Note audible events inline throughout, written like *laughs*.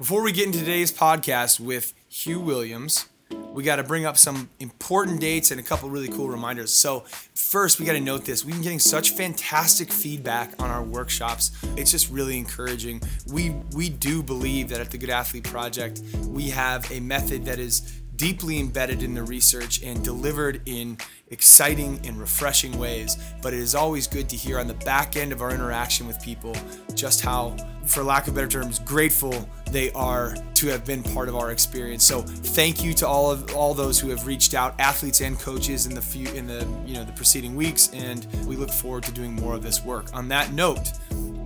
Before we get into today's podcast with Hugh Williams, we got to bring up some important dates and a couple really cool reminders. So, first, we got to note this. We've been getting such fantastic feedback on our workshops. It's just really encouraging. We we do believe that at the Good Athlete Project, we have a method that is deeply embedded in the research and delivered in exciting and refreshing ways. But it is always good to hear on the back end of our interaction with people just how, for lack of better terms, grateful they are to have been part of our experience. So thank you to all of all those who have reached out, athletes and coaches in the few in the you know the preceding weeks, and we look forward to doing more of this work. On that note,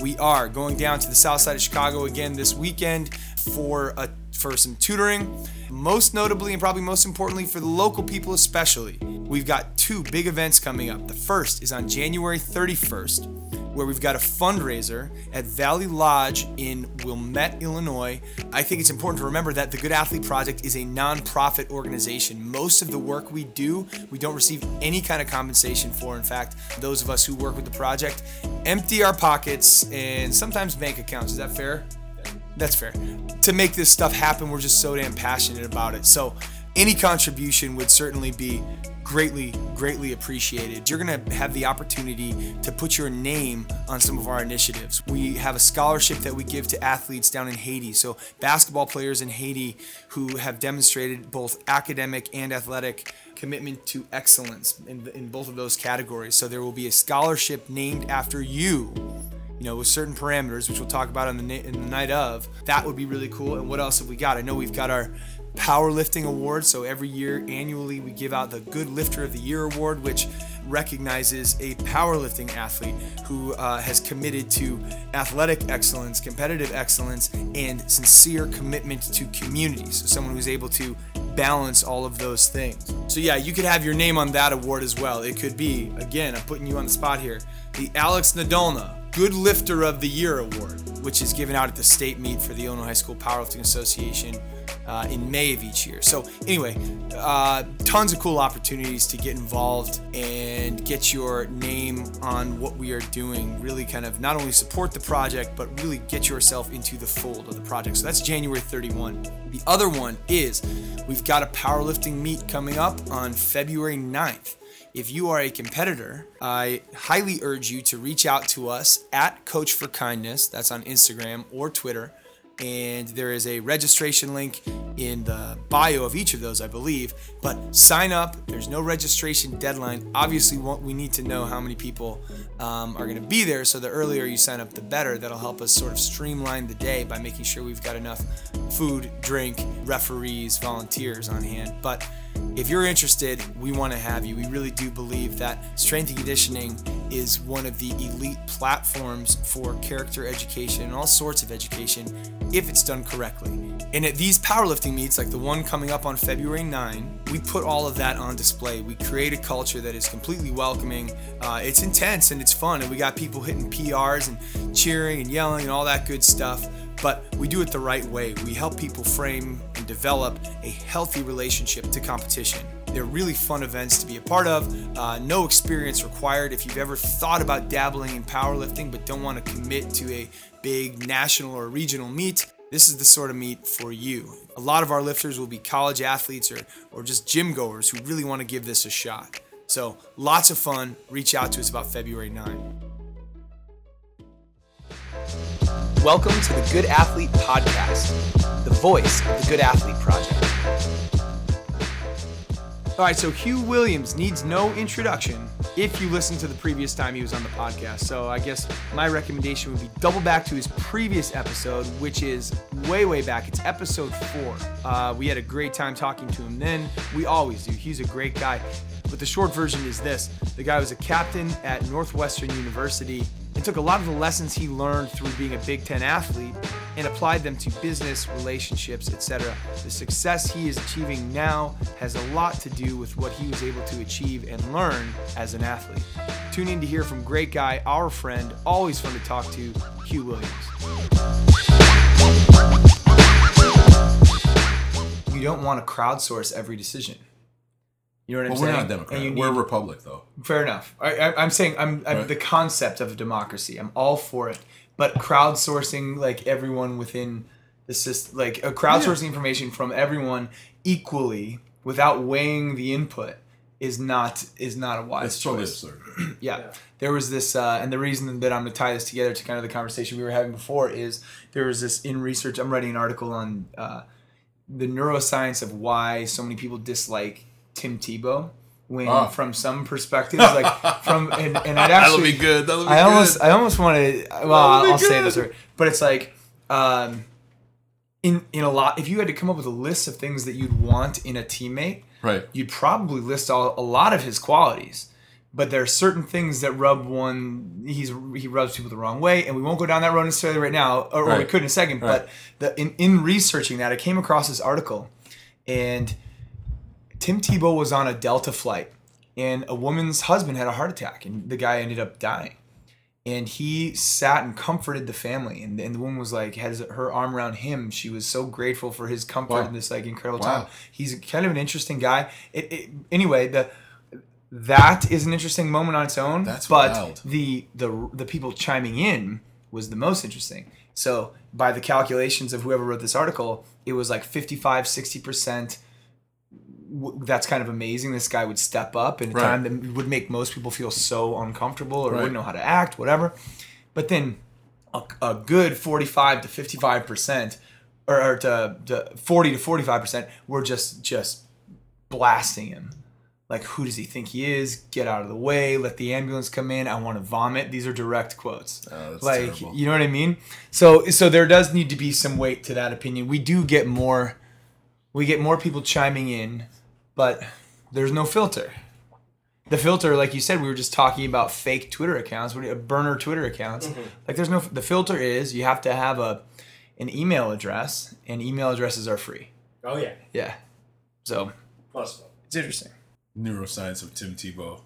we are going down to the south side of Chicago again this weekend for a for some tutoring, most notably and probably most importantly for the local people especially. We've got two big events coming up. The first is on January 31st, where we've got a fundraiser at Valley Lodge in Wilmette, Illinois. I think it's important to remember that the Good Athlete Project is a nonprofit organization. Most of the work we do, we don't receive any kind of compensation for. In fact, those of us who work with the project empty our pockets and sometimes bank accounts. Is that fair? That's fair. To make this stuff happen, we're just so damn passionate about it. So, any contribution would certainly be greatly, greatly appreciated. You're going to have the opportunity to put your name on some of our initiatives. We have a scholarship that we give to athletes down in Haiti. So, basketball players in Haiti who have demonstrated both academic and athletic commitment to excellence in, in both of those categories. So, there will be a scholarship named after you you know, with certain parameters, which we'll talk about on the, na- in the night of. That would be really cool. And what else have we got? I know we've got our powerlifting award. So every year, annually, we give out the Good Lifter of the Year award, which recognizes a powerlifting athlete who uh, has committed to athletic excellence, competitive excellence, and sincere commitment to community. So someone who's able to balance all of those things. So yeah, you could have your name on that award as well. It could be, again, I'm putting you on the spot here, the Alex Nadolna Good Lifter of the Year award, which is given out at the state meet for the Illinois High School Powerlifting Association uh, in May of each year. So, anyway, uh, tons of cool opportunities to get involved and get your name on what we are doing. Really, kind of not only support the project, but really get yourself into the fold of the project. So, that's January 31. The other one is we've got a powerlifting meet coming up on February 9th. If you are a competitor, I highly urge you to reach out to us at Coach for Kindness. That's on Instagram or Twitter. And there is a registration link in the bio of each of those, I believe. But sign up. There's no registration deadline. Obviously, we need to know how many people um, are going to be there. So the earlier you sign up, the better. That'll help us sort of streamline the day by making sure we've got enough food, drink, referees, volunteers on hand. But if you're interested, we want to have you. We really do believe that strength and conditioning is one of the elite platforms for character education and all sorts of education if it's done correctly. And at these powerlifting meets, like the one coming up on February 9, we put all of that on display. We create a culture that is completely welcoming. Uh, it's intense and it's fun, and we got people hitting PRs and cheering and yelling and all that good stuff but we do it the right way. We help people frame and develop a healthy relationship to competition. They're really fun events to be a part of. Uh, no experience required. If you've ever thought about dabbling in powerlifting but don't want to commit to a big national or regional meet, this is the sort of meet for you. A lot of our lifters will be college athletes or, or just gym goers who really want to give this a shot. So, lots of fun. Reach out to us about February 9. Welcome to the Good Athlete Podcast, the voice of the Good Athlete Project. All right, so Hugh Williams needs no introduction if you listen to the previous time he was on the podcast. So I guess my recommendation would be double back to his previous episode, which is way, way back. It's episode four. Uh, we had a great time talking to him then. We always do. He's a great guy. But the short version is this the guy was a captain at Northwestern University and took a lot of the lessons he learned through being a Big Ten athlete and applied them to business, relationships, etc. The success he is achieving now has a lot to do with what he was able to achieve and learn as an athlete. Tune in to hear from great guy, our friend, always fun to talk to, Hugh Williams. You don't want to crowdsource every decision. You know what I'm well, saying? We're not Democrat. We're Republic, though. Fair enough. I, am saying I'm, I'm right. the concept of democracy. I'm all for it, but crowdsourcing like everyone within the system, like uh, crowdsourcing yeah. information from everyone equally without weighing the input is not is not a wise it's choice. Totally *clears throat* yeah. yeah. There was this, uh, and the reason that I'm going to tie this together to kind of the conversation we were having before is there was this in research. I'm writing an article on uh, the neuroscience of why so many people dislike Tim Tebow. When oh. from some perspectives, like from *laughs* and, and I'd actually that'll be good. That'll be I good. almost I almost want to. Well, I'll, I'll say this, but it's like. Um, in in a lot if you had to come up with a list of things that you'd want in a teammate right you'd probably list all, a lot of his qualities but there are certain things that rub one he's he rubs people the wrong way and we won't go down that road necessarily right now or, right. or we could in a second right. but the, in, in researching that i came across this article and tim tebow was on a delta flight and a woman's husband had a heart attack and the guy ended up dying and he sat and comforted the family and, and the woman was like has her arm around him she was so grateful for his comfort wow. in this like incredible wow. time he's kind of an interesting guy it, it, anyway the that is an interesting moment on its own. That's but wild. the the the people chiming in was the most interesting. So by the calculations of whoever wrote this article, it was like 55, 60 percent. That's kind of amazing. This guy would step up in a right. time that would make most people feel so uncomfortable or right. wouldn't know how to act, whatever. But then a, a good 45 to 55 percent, or, or to, to 40 to 45 percent, were just just blasting him like who does he think he is get out of the way let the ambulance come in i want to vomit these are direct quotes oh, like terrible. you know what i mean so so there does need to be some weight to that opinion we do get more we get more people chiming in but there's no filter the filter like you said we were just talking about fake twitter accounts burner twitter accounts mm-hmm. like there's no the filter is you have to have a an email address and email addresses are free oh yeah yeah so Plus, it's interesting neuroscience of Tim Tebow.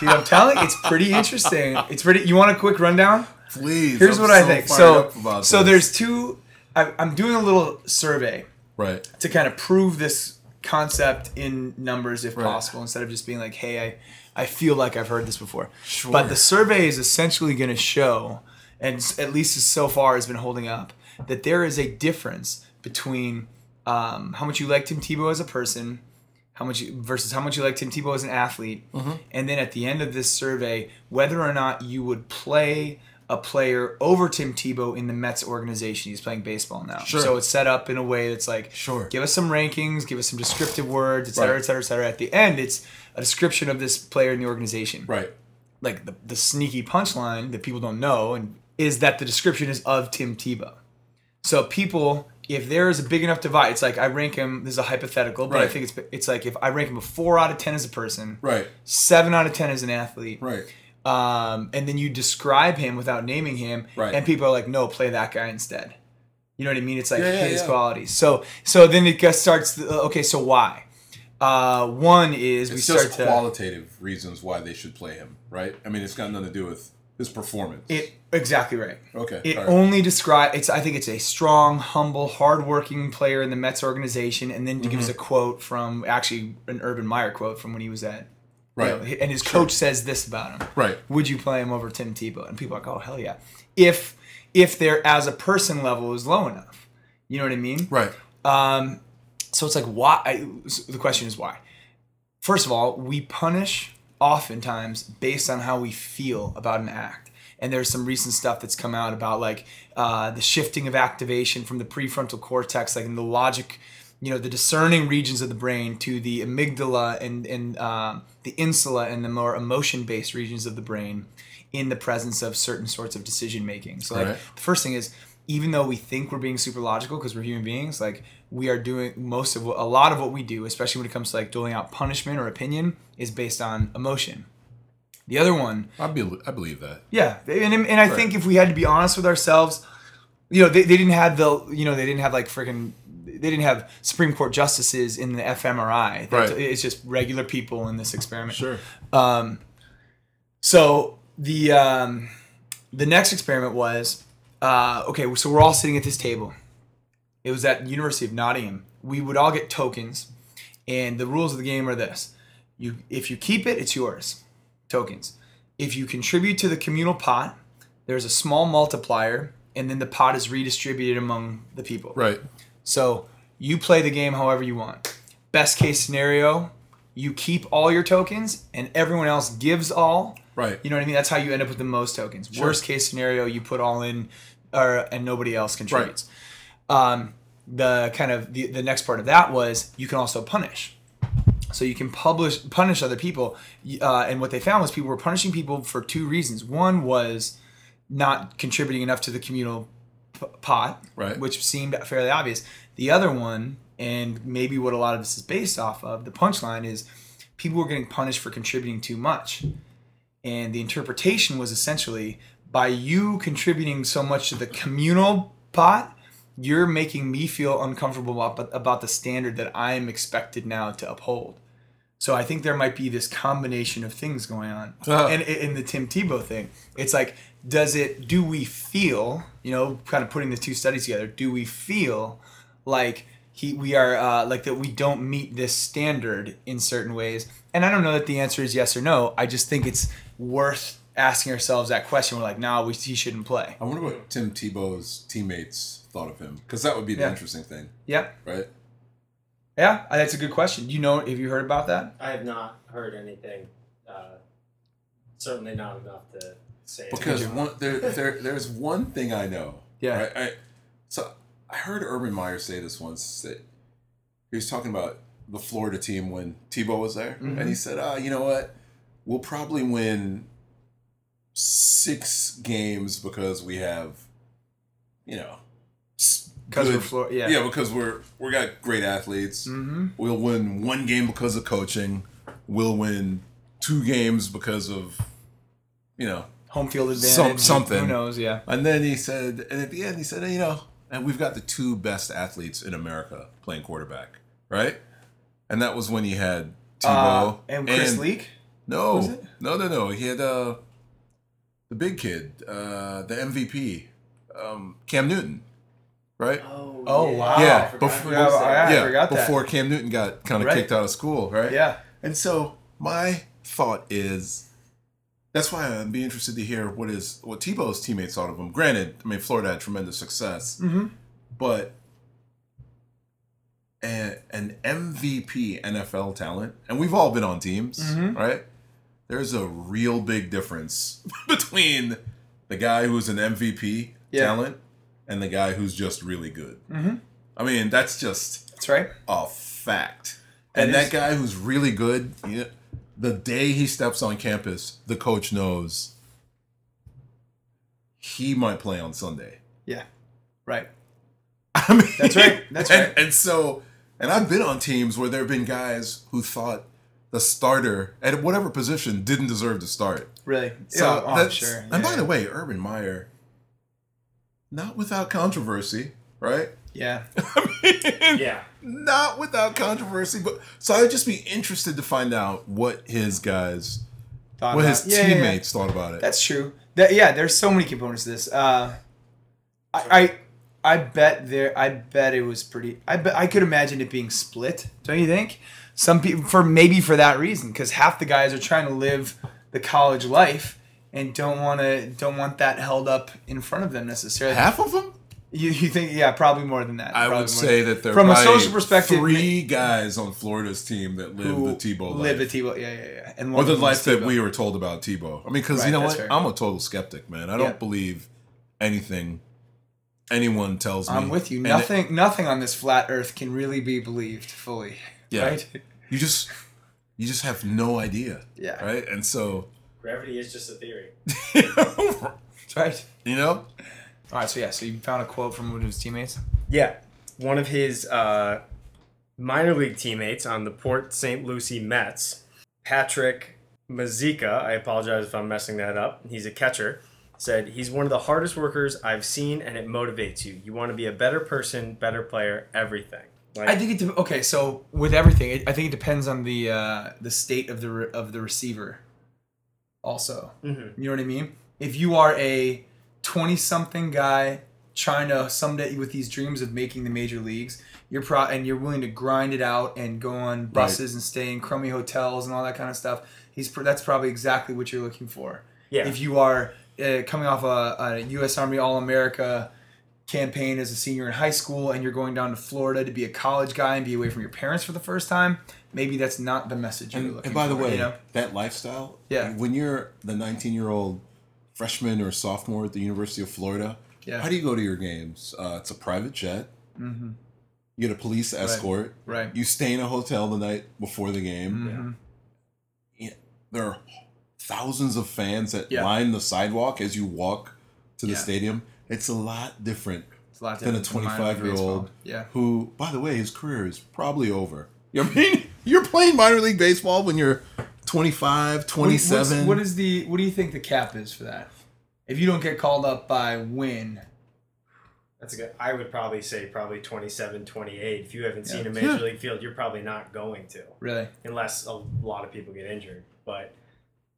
Dude, I'm telling you, it's pretty *laughs* interesting. It's pretty. You want a quick rundown? Please. Here's I'm what so I think. So, so this. there's two. I, I'm doing a little survey. Right. To kind of prove this concept in numbers, if right. possible, instead of just being like, "Hey, I, I feel like I've heard this before." Sure. But the survey is essentially going to show, and at least so far has been holding up, that there is a difference between um, how much you like Tim Tebow as a person how much you, versus how much you like Tim Tebow as an athlete, mm-hmm. and then at the end of this survey, whether or not you would play a player over Tim Tebow in the Mets organization. He's playing baseball now, sure. so it's set up in a way that's like, sure, give us some rankings, give us some descriptive words, et cetera, right. et cetera, et cetera. At the end, it's a description of this player in the organization, right? Like the, the sneaky punchline that people don't know, and is that the description is of Tim Tebow. So people if there is a big enough divide, it's like I rank him. This is a hypothetical, but right. I think it's it's like if I rank him a four out of ten as a person, right, seven out of ten as an athlete, right, um, and then you describe him without naming him, right, and people are like, no, play that guy instead. You know what I mean? It's like yeah, his yeah. qualities. So so then it gets starts. Okay, so why? Uh, one is it's we start just qualitative to, reasons why they should play him, right? I mean, it's got nothing to do with his performance. It exactly right. Okay. It right. only describe it's. I think it's a strong, humble, hardworking player in the Mets organization, and then mm-hmm. gives a quote from actually an Urban Meyer quote from when he was at. Right. You know, and his coach says this about him. Right. Would you play him over Tim Tebow? And people are like, oh hell yeah. If if they're as a person level is low enough, you know what I mean? Right. Um. So it's like why? I, so the question is why. First of all, we punish oftentimes based on how we feel about an act. And there's some recent stuff that's come out about like uh, the shifting of activation from the prefrontal cortex, like in the logic, you know, the discerning regions of the brain to the amygdala and, and uh, the insula and the more emotion based regions of the brain in the presence of certain sorts of decision making. So, like, right. the first thing is, even though we think we're being super logical because we're human beings, like we are doing most of what, a lot of what we do, especially when it comes to like doling out punishment or opinion, is based on emotion. The other one, I believe, I believe that. Yeah, and and I right. think if we had to be honest with ourselves, you know, they, they didn't have the, you know, they didn't have like freaking, they didn't have Supreme Court justices in the fMRI. Right. It's just regular people in this experiment. Sure. Um, so the um, the next experiment was, uh, okay, so we're all sitting at this table it was at University of Nottingham. We would all get tokens, and the rules of the game are this: you if you keep it, it's yours. Tokens. If you contribute to the communal pot, there's a small multiplier, and then the pot is redistributed among the people. Right. So you play the game however you want. Best case scenario, you keep all your tokens and everyone else gives all. Right. You know what I mean? That's how you end up with the most tokens. Worst case scenario, you put all in, or and nobody else contributes. Um, the kind of the, the next part of that was you can also punish. So you can publish punish other people, uh, and what they found was people were punishing people for two reasons. One was not contributing enough to the communal p- pot, Right. which seemed fairly obvious. The other one, and maybe what a lot of this is based off of, the punchline is people were getting punished for contributing too much. And the interpretation was essentially by you contributing so much to the communal pot, you're making me feel uncomfortable about, about the standard that I am expected now to uphold. So I think there might be this combination of things going on. And in the Tim Tebow thing, it's like, does it, do we feel, you know, kind of putting the two studies together, do we feel like he, we are, uh, like that we don't meet this standard in certain ways? And I don't know that the answer is yes or no. I just think it's worth asking ourselves that question. We're like, no, we, he shouldn't play. I wonder what Tim Tebow's teammates thought of him, because that would be the Yeah. interesting thing, yeah right? Yeah, that's a good question. You know, have you heard about that? I have not heard anything. Uh, certainly not enough to say. Because anything. one there, there there's one thing I know. Yeah. Right? I, so I heard Urban Meyer say this once that he was talking about the Florida team when Tebow was there, Mhm. and he said, "Ah, you know what? We'll probably win six games because we have, you know, Because we're good- Florida. Yeah. yeah, because we're we got great athletes. Mm-hmm. We'll win one game because of coaching. We'll win two games because of, you know." Home field advantage. Some- something. Who knows? Yeah. And then he said, and at the end he said, you know, and we've got the two best athletes in America playing quarterback, right? And that was when he had Tebow Uh, and Chris Leak. No, was it? no, no, no. He had uh, the big kid, uh, the MVP, um, Cam Newton, right? Oh, Oh, wow. Yeah, I before- he was Yeah. I yeah, forgot that. before Cam Newton got kind of Right. kicked out of school, right? Yeah. And so my thought is that's why I'd be interested to hear what is what Tebow's teammates thought of him. Granted, I mean Florida had tremendous success, Mm-hmm. but a, an MVP NFL talent, and we've all been on teams, Mhm. right? There's a real big difference *laughs* between the guy who's an MVP Yeah. talent and the guy who's just really good. Mhm. I mean, that's just That's right. a fact. That and is- that guy who's really good, you know, the day he steps on campus, the coach knows he might play on Sunday. Yeah. Right. *laughs* I mean, That's right. That's and, right. And so, and I've been on teams where there have been guys who thought the starter at whatever position didn't deserve to start. Really. So yeah, oh, I'm that's, sure. and by the way, Urban Meyer, not without controversy, right? Yeah. *laughs* Yeah. not without controversy. But so I'd just be interested to find out what his guys, Thought what about- his yeah, yeah, yeah. teammates thought about it. That's true. That, yeah, there's so many components to this. Uh, I, I I bet there. I bet it was pretty. I bet I could imagine it being split. Don't you think? Some people for maybe for that reason because half the guys are trying to live the college life and don't want to don't want that held up in front of them necessarily. Half of them, You, you think? Yeah, probably more than that. I Probably would say than- that there from a social perspective, three guys on Florida's team that live the Tebow life. live the Tebow. Yeah, yeah, yeah. And or the life that we were told about Tebow. I mean, because Right, you know what? fair. I'm a total skeptic, man. I don't Yeah. believe anything anyone tells me. I'm with you. And it- Nothing, nothing on this flat Earth can really be believed fully. Yeah. Right? you just, you just have no idea. Yeah. Right. And so, Gravity is just a theory. *laughs* That's right. you know, All right. So yeah. So you found a quote from one of his teammates. Yeah, one of his uh, minor league teammates on the Port St. Lucie Mets, Patrick Mazeika. I apologize if I'm messing that up. He's a catcher. Said he's one of the hardest workers I've seen, and it motivates you. You want to be a better person, better player, everything. Like, I think it. de- Okay. So with everything, it, I think it depends on the uh, the state of the re- of the receiver. Also, Mhm. you know what I mean. If you are a twenty something guy trying to someday with these dreams of making the major leagues, you're pro and you're willing to grind it out and go on buses and stay in crummy hotels and all that kind of stuff. He's pr- that's probably exactly what you're looking for. Yeah. If you are uh, coming off a, a U.S. Army All America campaign as a senior in high school, and you're going down to Florida to be a college guy and be away from your parents for the first time. Maybe that's not the message you're And, looking and by the way, you know? that lifestyle. Yeah. When you're the 19 year old freshman or sophomore at the University of Florida, Yeah. how do you go to your games? Uh, it's a private jet. Mm-hmm. You get a police escort. Right. You stay in a hotel the night before the game. Mhm. Yeah. There are thousands of fans that Yeah. line the sidewalk as you walk to the Yeah. stadium. It's a lot different a lot than a different minor 25 year old. Yeah. who, by the way, his career is probably over. You know what I mean? *laughs* You're playing minor league baseball when you're 25, What- 27. what's- what is the? What do you think the cap is for that? If you don't get called up by when That's a good. I would probably say probably 27, 28. If you haven't seen Yeah. a major Yeah. league field, you're probably not going to, really, unless a lot of people get injured. But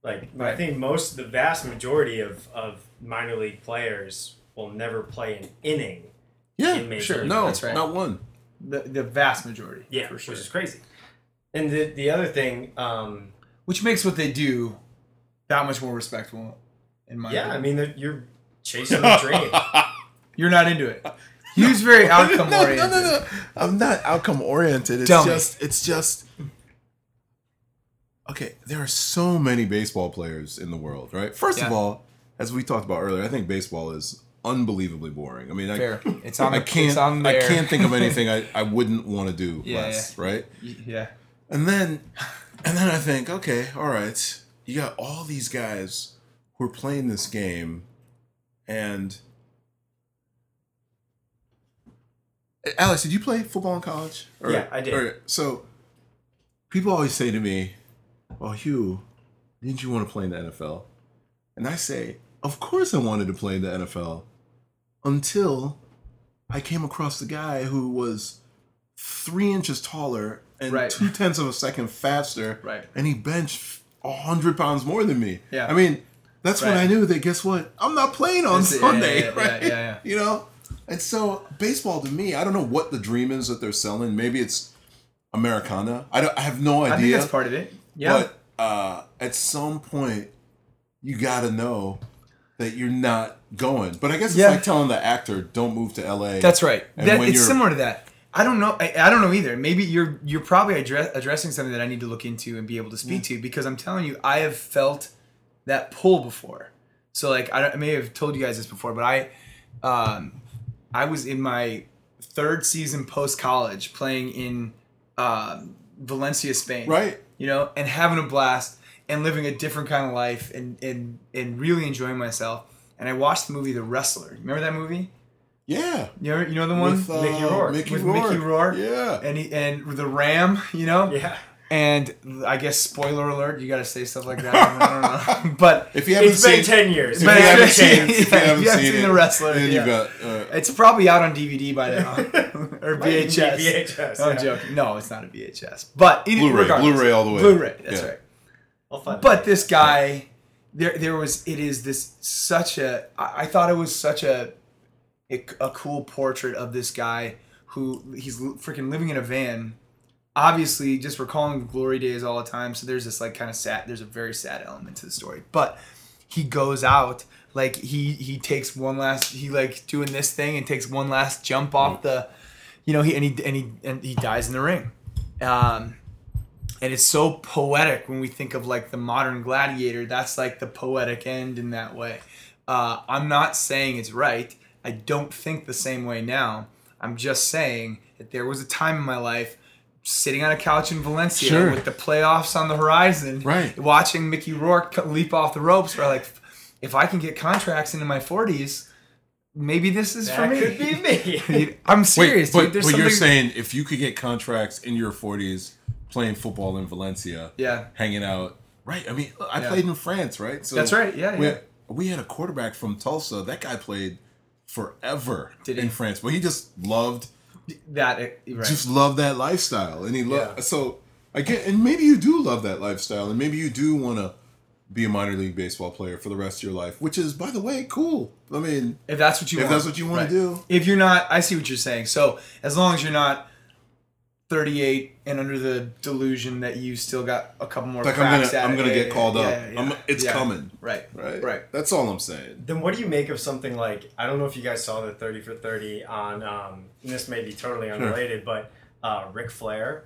like, I think most, the vast majority of of minor league players will never play an inning. yeah, in major sure. league. no, That's right. not one. the the vast majority. Yeah, for sure. which is crazy. And the the other thing, um, Which makes what they do that much more respectable. In my yeah, I mean, you're chasing the dream. *laughs* you're not into it. He's very *laughs* outcome no, oriented. no, no, no. I'm not outcome oriented. It's Tell me. just, it's just. Okay, there are so many baseball players in the world, right? First of all, as we talked about earlier, I think baseball is unbelievably boring. I mean, I, Fair. It's on. I the- can't, It's on I can't think of anything *laughs* I, I wouldn't want to do Yeah, less, right? Yeah. And then, and then I think, okay, all right, you got all these guys who are playing this game, and Alex, did you play football in college? Yeah, I did. so, people always say to me, "Well, Hugh, didn't you want to play in the NFL?" And I say, "Of course, I wanted to play in the NFL, until I came across the guy who was three inches taller and Right. two tenths of a second faster, Right. and he benched a hundred pounds more than me. Yeah. I mean, that's when I knew that. Guess what? I'm not playing on That's it. Yeah, Sunday, yeah, yeah, right? yeah, yeah. You know, and so baseball to me, I don't know what the dream is that they're selling. Maybe it's Americana. I don't. I have no idea. I think that's part of it. Yeah. But uh, at some point, you got to know that you're not going. But I guess it's Yeah. like telling the actor, "Don't move to L.A." That's right. And That, it's similar to that. I don't know. I, I don't know either. Maybe you're you're probably address, addressing something that I need to look into and be able to speak to because I'm telling you, I have felt that pull before. So like I, don't, I may have told you guys this before, but I, um, I was in my third season post college playing in um, Valencia, Spain. Right. You know, and having a blast and living a different kind of life and and and really enjoying myself. And I watched the movie The Wrestler. Remember that movie? Yeah. You know, you know the one With, uh, Mickey Rourke. Mickey with Rourke. Mickey Rourke. Yeah. and he and the Ram, *laughs* you know, yeah. and I guess spoiler alert, you got to say stuff like that. I don't know, *laughs* but If you haven't It's been 10 years. if But you haven't been- seen, *laughs* yeah, if you haven't seen seen it, The Wrestler, then yeah. you've got. Uh, it's probably out on DVD by now or Might even be VHS. VHS, I'm yeah. joking. No, it's not a VHS, but either- Blu-ray, regardless. Blu-ray all the way. Blu-ray. That's Yeah. right. I'll find But it. this guy, there, there was. It is this such a. I, I thought it was such a, a, a cool portrait of this guy who he's freaking living in a van. Obviously, just recalling glory days all the time. So there's this like kind of sad. There's a very sad element to the story, but he goes out like he he takes one last. He like doing this thing and takes one last jump off the, you know he and he and he and he dies in the ring. Um, and it's so poetic when we think of like the modern gladiator that's like the poetic end in that way uh, i'm not saying it's right i don't think the same way now i'm just saying that there was a time in my life sitting on a couch in valencia Sure. with the playoffs on the horizon Right. watching mickey rourke leap off the ropes where like if i can get contracts into my 40s maybe this is for that me could be me. *laughs* i'm serious Wait, dude. but, There's but you're saying if you could get contracts in your 40s playing football in Valencia, yeah hanging out, right? I mean, I Yeah. played in France, right? So That's right, yeah, we, yeah. Had, we had a quarterback from Tulsa. That guy played forever Did he? in France, but he just loved, that eh, right. just loved that lifestyle, and he loved. Yeah. So I get, and maybe you do love that lifestyle, and maybe you do want to be a minor league baseball player for the rest of your life, which is, by the way, cool. I mean, If that's what you If want. that's what you wanna do. If you're not, I see what you're saying. So as long as you're not 38 and under the delusion that you still got a couple more Like I'm gonna, at I'm gonna Yeah, get called yeah, up. yeah, I'm, yeah. it's Yeah. coming. Right. Right. Right. That's all I'm saying. Then what do you make of something like I don't know if you guys saw the thirty for thirty on um this may be totally unrelated, but uh Ric Flair.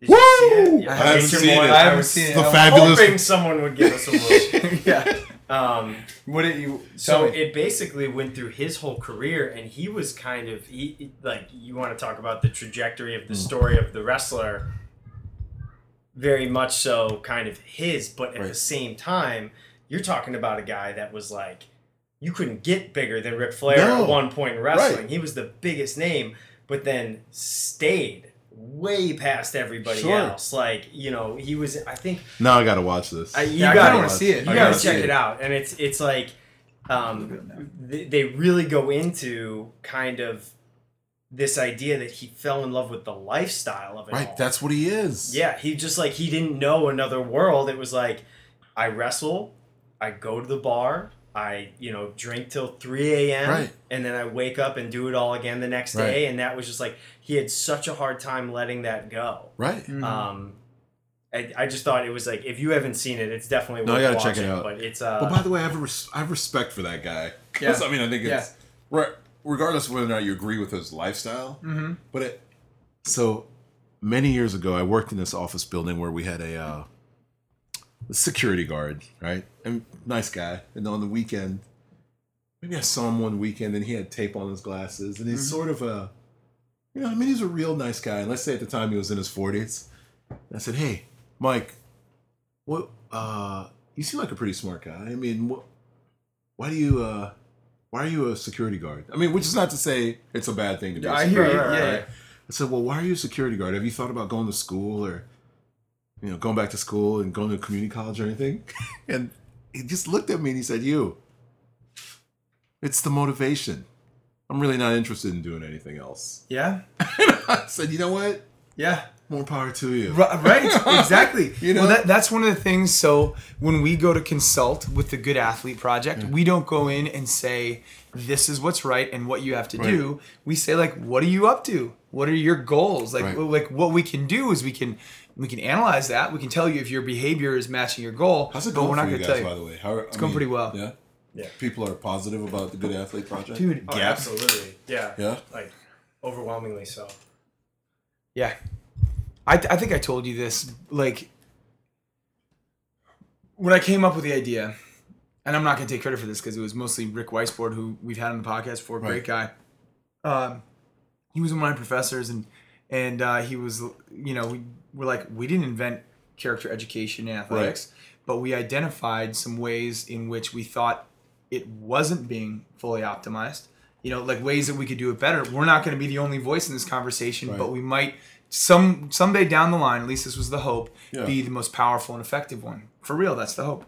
Did you see it? Yeah, I haven't Nature seen Boy, it. I haven't seen it. The I'm fabulous- hoping someone would give us a *laughs* word. yeah. Um, What did you so me? it basically went through his whole career, and he was kind of he like you want to talk about the trajectory of the story of the wrestler. Very much so, kind of his, but at the same time, you're talking about a guy that was like, you couldn't get bigger than Ric Flair No. at one point in wrestling. Right. He was the biggest name, but then stayed way past everybody Sure. else. Like you know, he was. I think Now I gotta watch this. I, you Yeah, I gotta kinda wanna see it. You I gotta gotta check it it. out, and it's it's like um, they, they really go into kind of this idea that he fell in love with the lifestyle of it all. right. That's what he is. yeah. He just like he didn't know another world. It was like I wrestle, I go to the bar. I, you know, drink till 3 a.m. Right. and then I wake up and do it all again the next Right. day. And that was just like, he had such a hard time letting that go. Right. Mhm. Um, I, I just thought it was like if you haven't seen it, it's definitely No, I gotta check it out. But it's uh, But by the way, I have a res- I have respect for that guy. 'Cause, Yeah. I mean, I think it's right, regardless of whether or not you agree with his lifestyle. Mhm. But it, so many years ago, I worked in this office building where we had a, uh, a security guard, right? And nice guy. And on the weekend, maybe I saw him one weekend, and he had tape on his glasses, and he's Mhm. sort of a, you know, I mean, he's a real nice guy. And let's say at the time he was in his forties. I said, "Hey, Mike, what? Uh, you seem like a pretty smart guy. I mean, what? Why do you? Uh, why are you a security guard? I mean, which is not to say it's a bad thing to be. I hear you. right? yeah. I said, well, why are you a security guard? Have you thought about going to school or, you know, going back to school and going to community college or anything? *laughs* and he just looked at me and he said, you, it's the motivation. I'm really not interested in doing anything else. *laughs* Yeah. I said, you know what? Yeah. More power to you. Right, *laughs* exactly. You well, know? that, that's one of the things. So when we go to consult with the Good Athlete Project, we don't go in and say this is what's right and what you have to do. We say like, what are you up to? What are your goals? Like, Right. like what we can do is we can we can analyze that. We can tell you if your behavior is matching your goal. How's it but going we're not for you gonna guys, tell by the way? How, it's going pretty well. Yeah? Yeah. People are positive about the Good Athlete Project? dude. oh, yeah, absolutely, yeah, Yeah? like overwhelmingly so. Yeah. I, I think I told you this. Like, when I came up with the idea, and I'm not going to take credit for this because it was mostly Rick Weissbourd, who we've had on the podcast before, great guy. Um, he was one of my professors, and and uh, he was, you know, we were like, we didn't invent character education in athletics, but we identified some ways in which we thought it wasn't being fully optimized. You know, like ways that we could do it better. We're not going to be the only voice in this conversation, Right. but we might some someday down the line. At least this was the hope. Yeah. Be the most powerful and effective one. For real, that's the hope.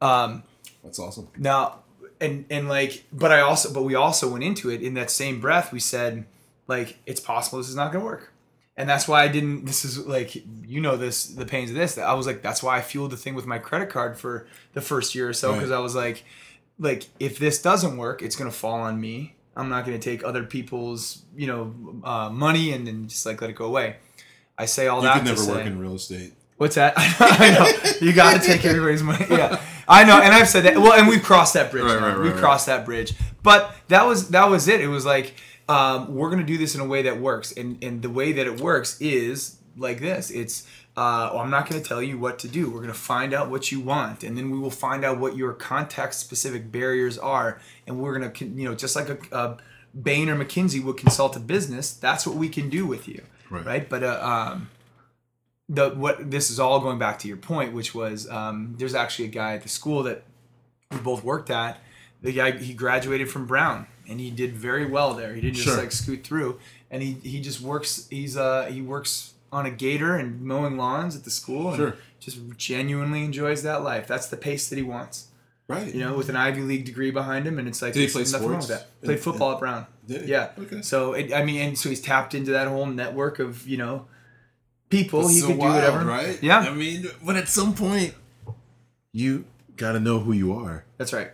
Um, That's awesome. now, and and like, but I also, but we also went into it in that same breath. We said, like, it's possible this is not going to work, and that's why I didn't. This is like, you know, this the pains of this. That I was like, that's why I fueled the thing with my credit card for the first year or so Right. because I was like, like, if this doesn't work, it's going to fall on me. I'm not going to take other people's, you know, uh, money and then just like let it go away. I say all You that could to never say, work in real estate. What's that? *laughs* I know. You got to take everybody's money. Yeah, I know, and I've said that. Well, and we've crossed that bridge. Right, right, right, we've right. crossed that bridge. But that was that was it. It was like um, we're gonna do this in a way that works, and and the way that it works is like this. It's uh, well, I'm not gonna tell you what to do. We're gonna find out what you want, and then we will find out what your context specific barriers are, and we're gonna you know just like a, a Bain or McKinsey would consult a business. That's what we can do with you, Right. right? But uh, um, the what this is all going back to your point, which was um, there's actually a guy at the school that we both worked at. The guy he graduated from Brown and he did very well there. He didn't just Sure. like scoot through, and he he just works. He's uh he works on a gator and mowing lawns at the school and Sure. just genuinely enjoys that life. That's the pace that he wants. Right. You know, with an Ivy League degree behind him, and it's like Did he play nothing wrong with that. Played football at Brown. Did he? Yeah. Okay. So it, I mean, and so he's tapped into that whole network of you know people. That's he so could do whatever. right? Yeah. I mean, but at some point, you got to know who you are. That's right.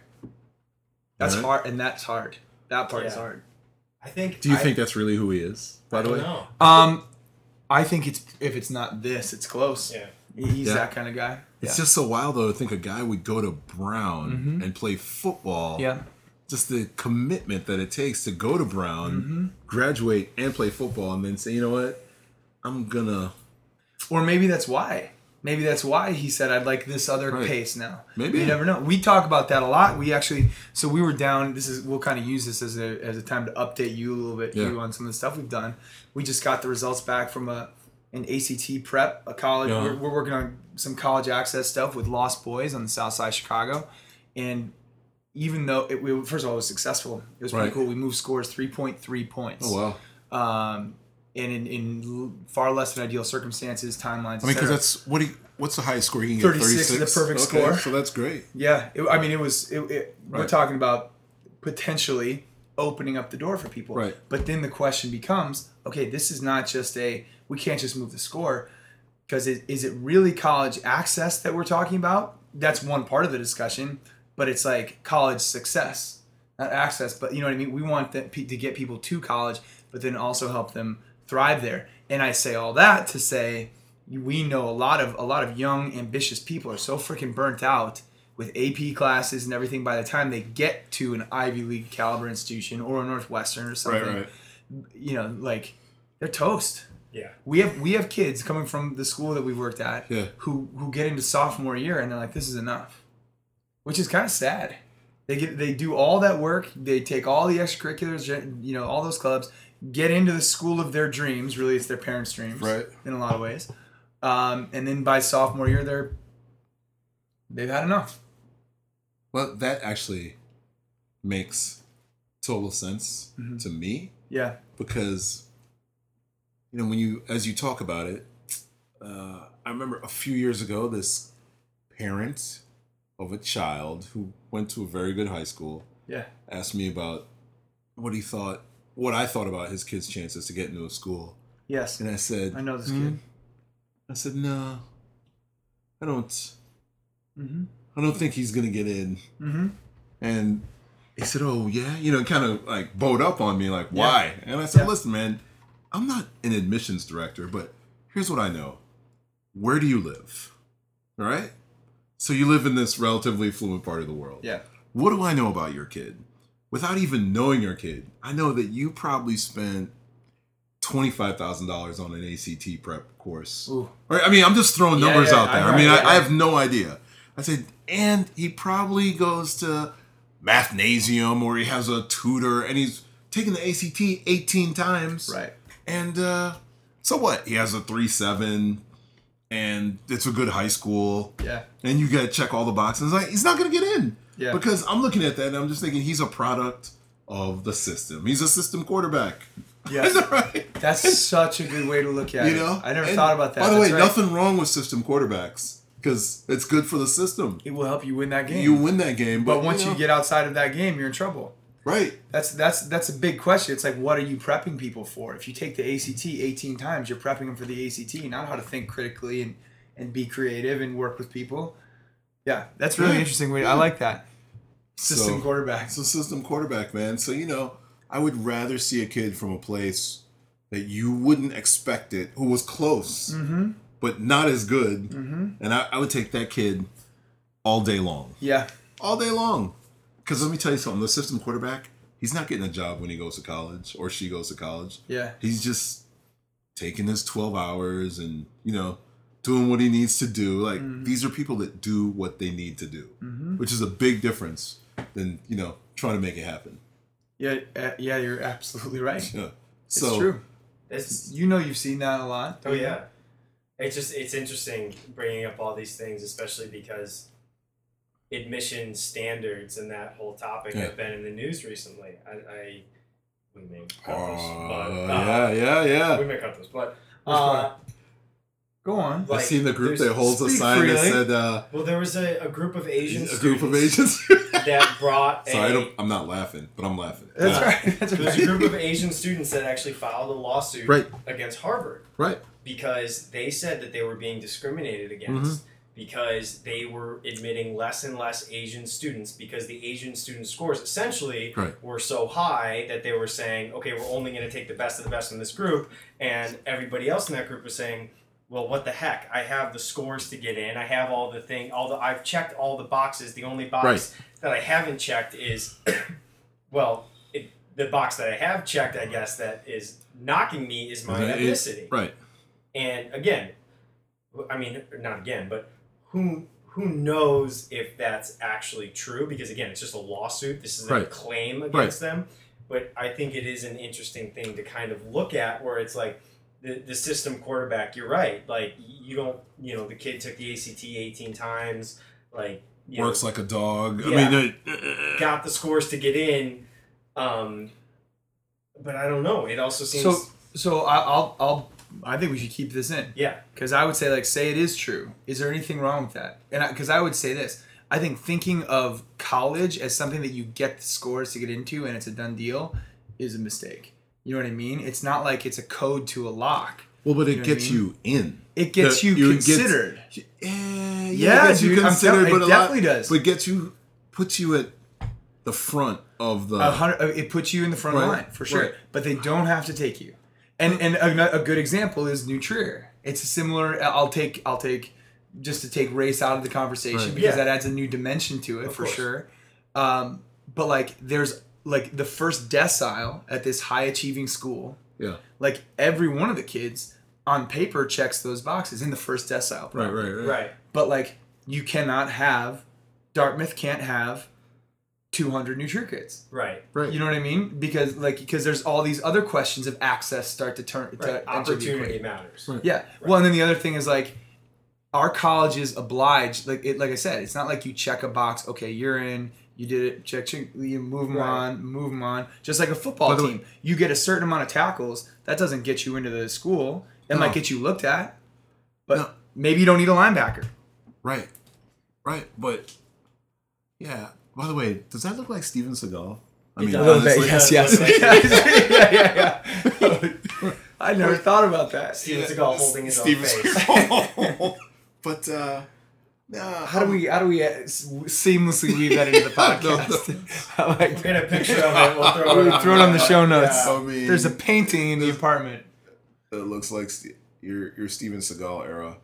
That's Right. hard, and that's hard. That part is Yeah. hard. I think. Do you I, think that's really who he is? By I the don't way, know. Um, I think it's if it's not this, it's close. Yeah. He's Yeah. that kind of guy. It's yeah. just so wild though to think a guy would go to Brown and play football. yeah. Just the commitment that it takes to go to Brown, graduate, and play football, and then say, you know what, I'm gonna Or maybe that's why. Maybe that's why he said I'd like this other Right. pace now. Maybe. you never know. We talk about that a lot. We actually so we were down. This is we'll kind of use this as a as a time to update you a little bit Yeah. On some of the stuff we've done. We just got the results back from a an ACT prep, a college. Yeah. We're, we're working on some college access stuff with Lost Boys on the South Side of Chicago, and even though it, we, first of all it was successful, it was pretty cool. We moved scores three point three points. Oh wow! Um, and in, in far less than ideal circumstances, timelines. I mean, because that's what do you, what's the highest score you can get? 36 is the perfect okay, score. So that's great. Yeah, it, I mean, it was. It, it, We're talking about potentially opening up the door for people. Right. But then the question becomes, okay, this is not just a. We can't just move the score, because it, is it really college access that we're talking about? That's one part of the discussion, but it's like college success, not access. But you know what I mean. We want that to get people to college, but then also help them thrive there. And I say all that to say we know a lot of a lot of young ambitious people are so freaking burnt out with AP classes and everything by the time they get to an Ivy League caliber institution or a Northwestern or something you know like they're toast Yeah. we have we have kids coming from the school that we worked at Yeah. who who get into sophomore year and they're like this is enough which is kind of sad they get they do all that work they take all the extracurriculars you know all those clubs get into the school of their dreams really it's their parents dreams Right. in a lot of ways. Um, and then by sophomore year they're they've had enough. Well, that actually makes total sense Mhm. to me. Yeah. Because you know when you as you talk about it uh, i remember a few years ago this parent of a child who went to a very good high school yeah. asked me about what he thought what i thought about his kid's chances to get into a school yes and i said i know this "Hmm." kid i said no i don't mm-hmm. i don't think he's gonna get in Mm-hmm. and he said, "Oh yeah," you know, kind of like bowed up on me, like, "Why?" And I said, Yeah. "Listen, man, I'm not an admissions director, but here's what I know. Where do you live? All right. So you live in this relatively fluent part of the world. yeah What do I know about your kid? Without even knowing your kid, I know that you probably spent twenty-five thousand dollars on an ACT prep course. Ooh. Right? I mean, I'm just throwing Yeah, numbers yeah, out there. I I, mean, I. I have no idea. I said, and he probably goes to mathnasium or he has a tutor and he's taken the ACT 18 times. right And uh, so what? He has a 3 7 and it's a good high school. yeah And you got to check all the boxes. Like, he's not going to get in. Yeah. Because I'm looking at that and I'm just thinking he's a product of the system. He's a system quarterback. Yes. *laughs* right? That's such a good way to look at you it. You know I never And thought about that. by the way right. nothing wrong with system quarterbacks because it's good for the system It will help you win that game. you win that game but, but once you, know, get outside of that game, you're in trouble. right That's that's that's a big question. It's like, what are you prepping people for? If you take the ACT 18 times, you're prepping them for the ACT, not how to think critically and and be creative and work with people. Yeah, that's really Yeah. interesting. I like that system So- quarterback. it's a system quarterback man so you know i would rather see a kid from a place that you wouldn't expect it who was close Mm-hmm. but not as good Mm-hmm. and I, I would take that kid all day long Yeah. all day long because let me tell you something the system quarterback he's not getting a job when he goes to college or she goes to college Yeah. he's just taking his 12 hours and you know doing what he needs to do like Mhm. these are people that do what they need to do Mm-hmm. which is a big difference than you know trying to make it happen Yeah. Uh, yeah. You're absolutely right. yeah It's so true. It's You know, you've seen that a lot. oh yeah. It's just it's interesting bringing up all these things, especially because admission standards and that whole topic Yeah. have been in the news recently. I, I we may cut Oh, this, but uh, yeah yeah yeah we may cut this, but uh, Go on. i've like, seen the group that holds a speak sign that said uh well, there was a, a group of Asians. a group of asians *laughs* that brought *laughs* sorry I a don't, i'm not laughing but i'm laughing That's Yeah. right. That's There's a group of Asian students that actually filed a lawsuit Right. against Harvard right because they said that they were being discriminated against because they were admitting less and less Asian students because the Asian student scores essentially Right. were so high that they were saying, okay, we're only going to take the best of the best in this group, and everybody else in that group was saying, well, what the heck? I have the scores to get in. I have all the thing, all the I've checked all the boxes. The only box Right. that I haven't checked is, *coughs* well, it, the box that I have checked, I guess, that is knocking me is my It- ethnicity. Right. And again, I mean, not again, but who who knows if that's actually true? Because again, it's just a lawsuit. This is a claim against them. But I think it is an interesting thing to kind of look at, where it's like the the system quarterback. You're right. Like you don't, you know, the kid took the ACT 18 times. Like you know, Works like a dog. Yeah. I mean, uh, got the scores to get in. Um, but I don't know. It also seems. So so I- I'll I'll I think we should keep this in yeah. because I would say like say it is true. Is there anything wrong with that? And because I, would say this, I think thinking of college as something that you get the scores to get into and it's a done deal is a mistake. You know what I mean? It's not like it's a code to a lock. well, but You it know what I gets mean? you in. It gets The- you, you- it gets- considered. Yeah, yeah, Yeah, it gets dude, I'm considered, telling- it a definitely lot, does. But gets you, puts you at the front of the. A hundred, uh, it puts you in the front Right, line for sure. right. But they don't have to take you. And and a, a good example is New Trier. It's a similar. I'll take I'll take just to take race out of the conversation Right. because Yeah. that adds a new dimension to it Of for course. sure. Um, but like there's like the first decile at this high achieving school. yeah. Like every one of the kids on paper checks those boxes in the first decile. Right, right, right. Right. But like you cannot have Dartmouth can't have 200 New Trier kids. Right. Right. You know what I mean? Because like because there's all these other questions of access start to turn to Right. enter the Opportunity matters. Right. Yeah. Well, and then the other thing is like our colleges oblige like it like I said, it's not like you check a box, okay, you're in, you did it, check, check you move them Right. on, move them on. Just like a football By the way- team, you get a certain amount of tackles, that doesn't get you into the school. It No. might get you looked at, but No. maybe you don't need a linebacker. Right. Right. But yeah. By the way, does that look like Steven Seagal? I It mean, does. A little bit, honestly, *laughs* yes, yes. yes. *laughs* yeah, yeah, yeah. *laughs* I never thought about that. Steven Seagal holding his Steven own face. But uh, nah, How do we how do we uh, seamlessly weave that into the *laughs* podcast? *laughs* I like We'll get a picture of it. We'll throw *laughs* it, We'll throw it on the show notes. Yeah. I mean, There's a painting in the apartment. It looks like Ste your your Steven Seagal era.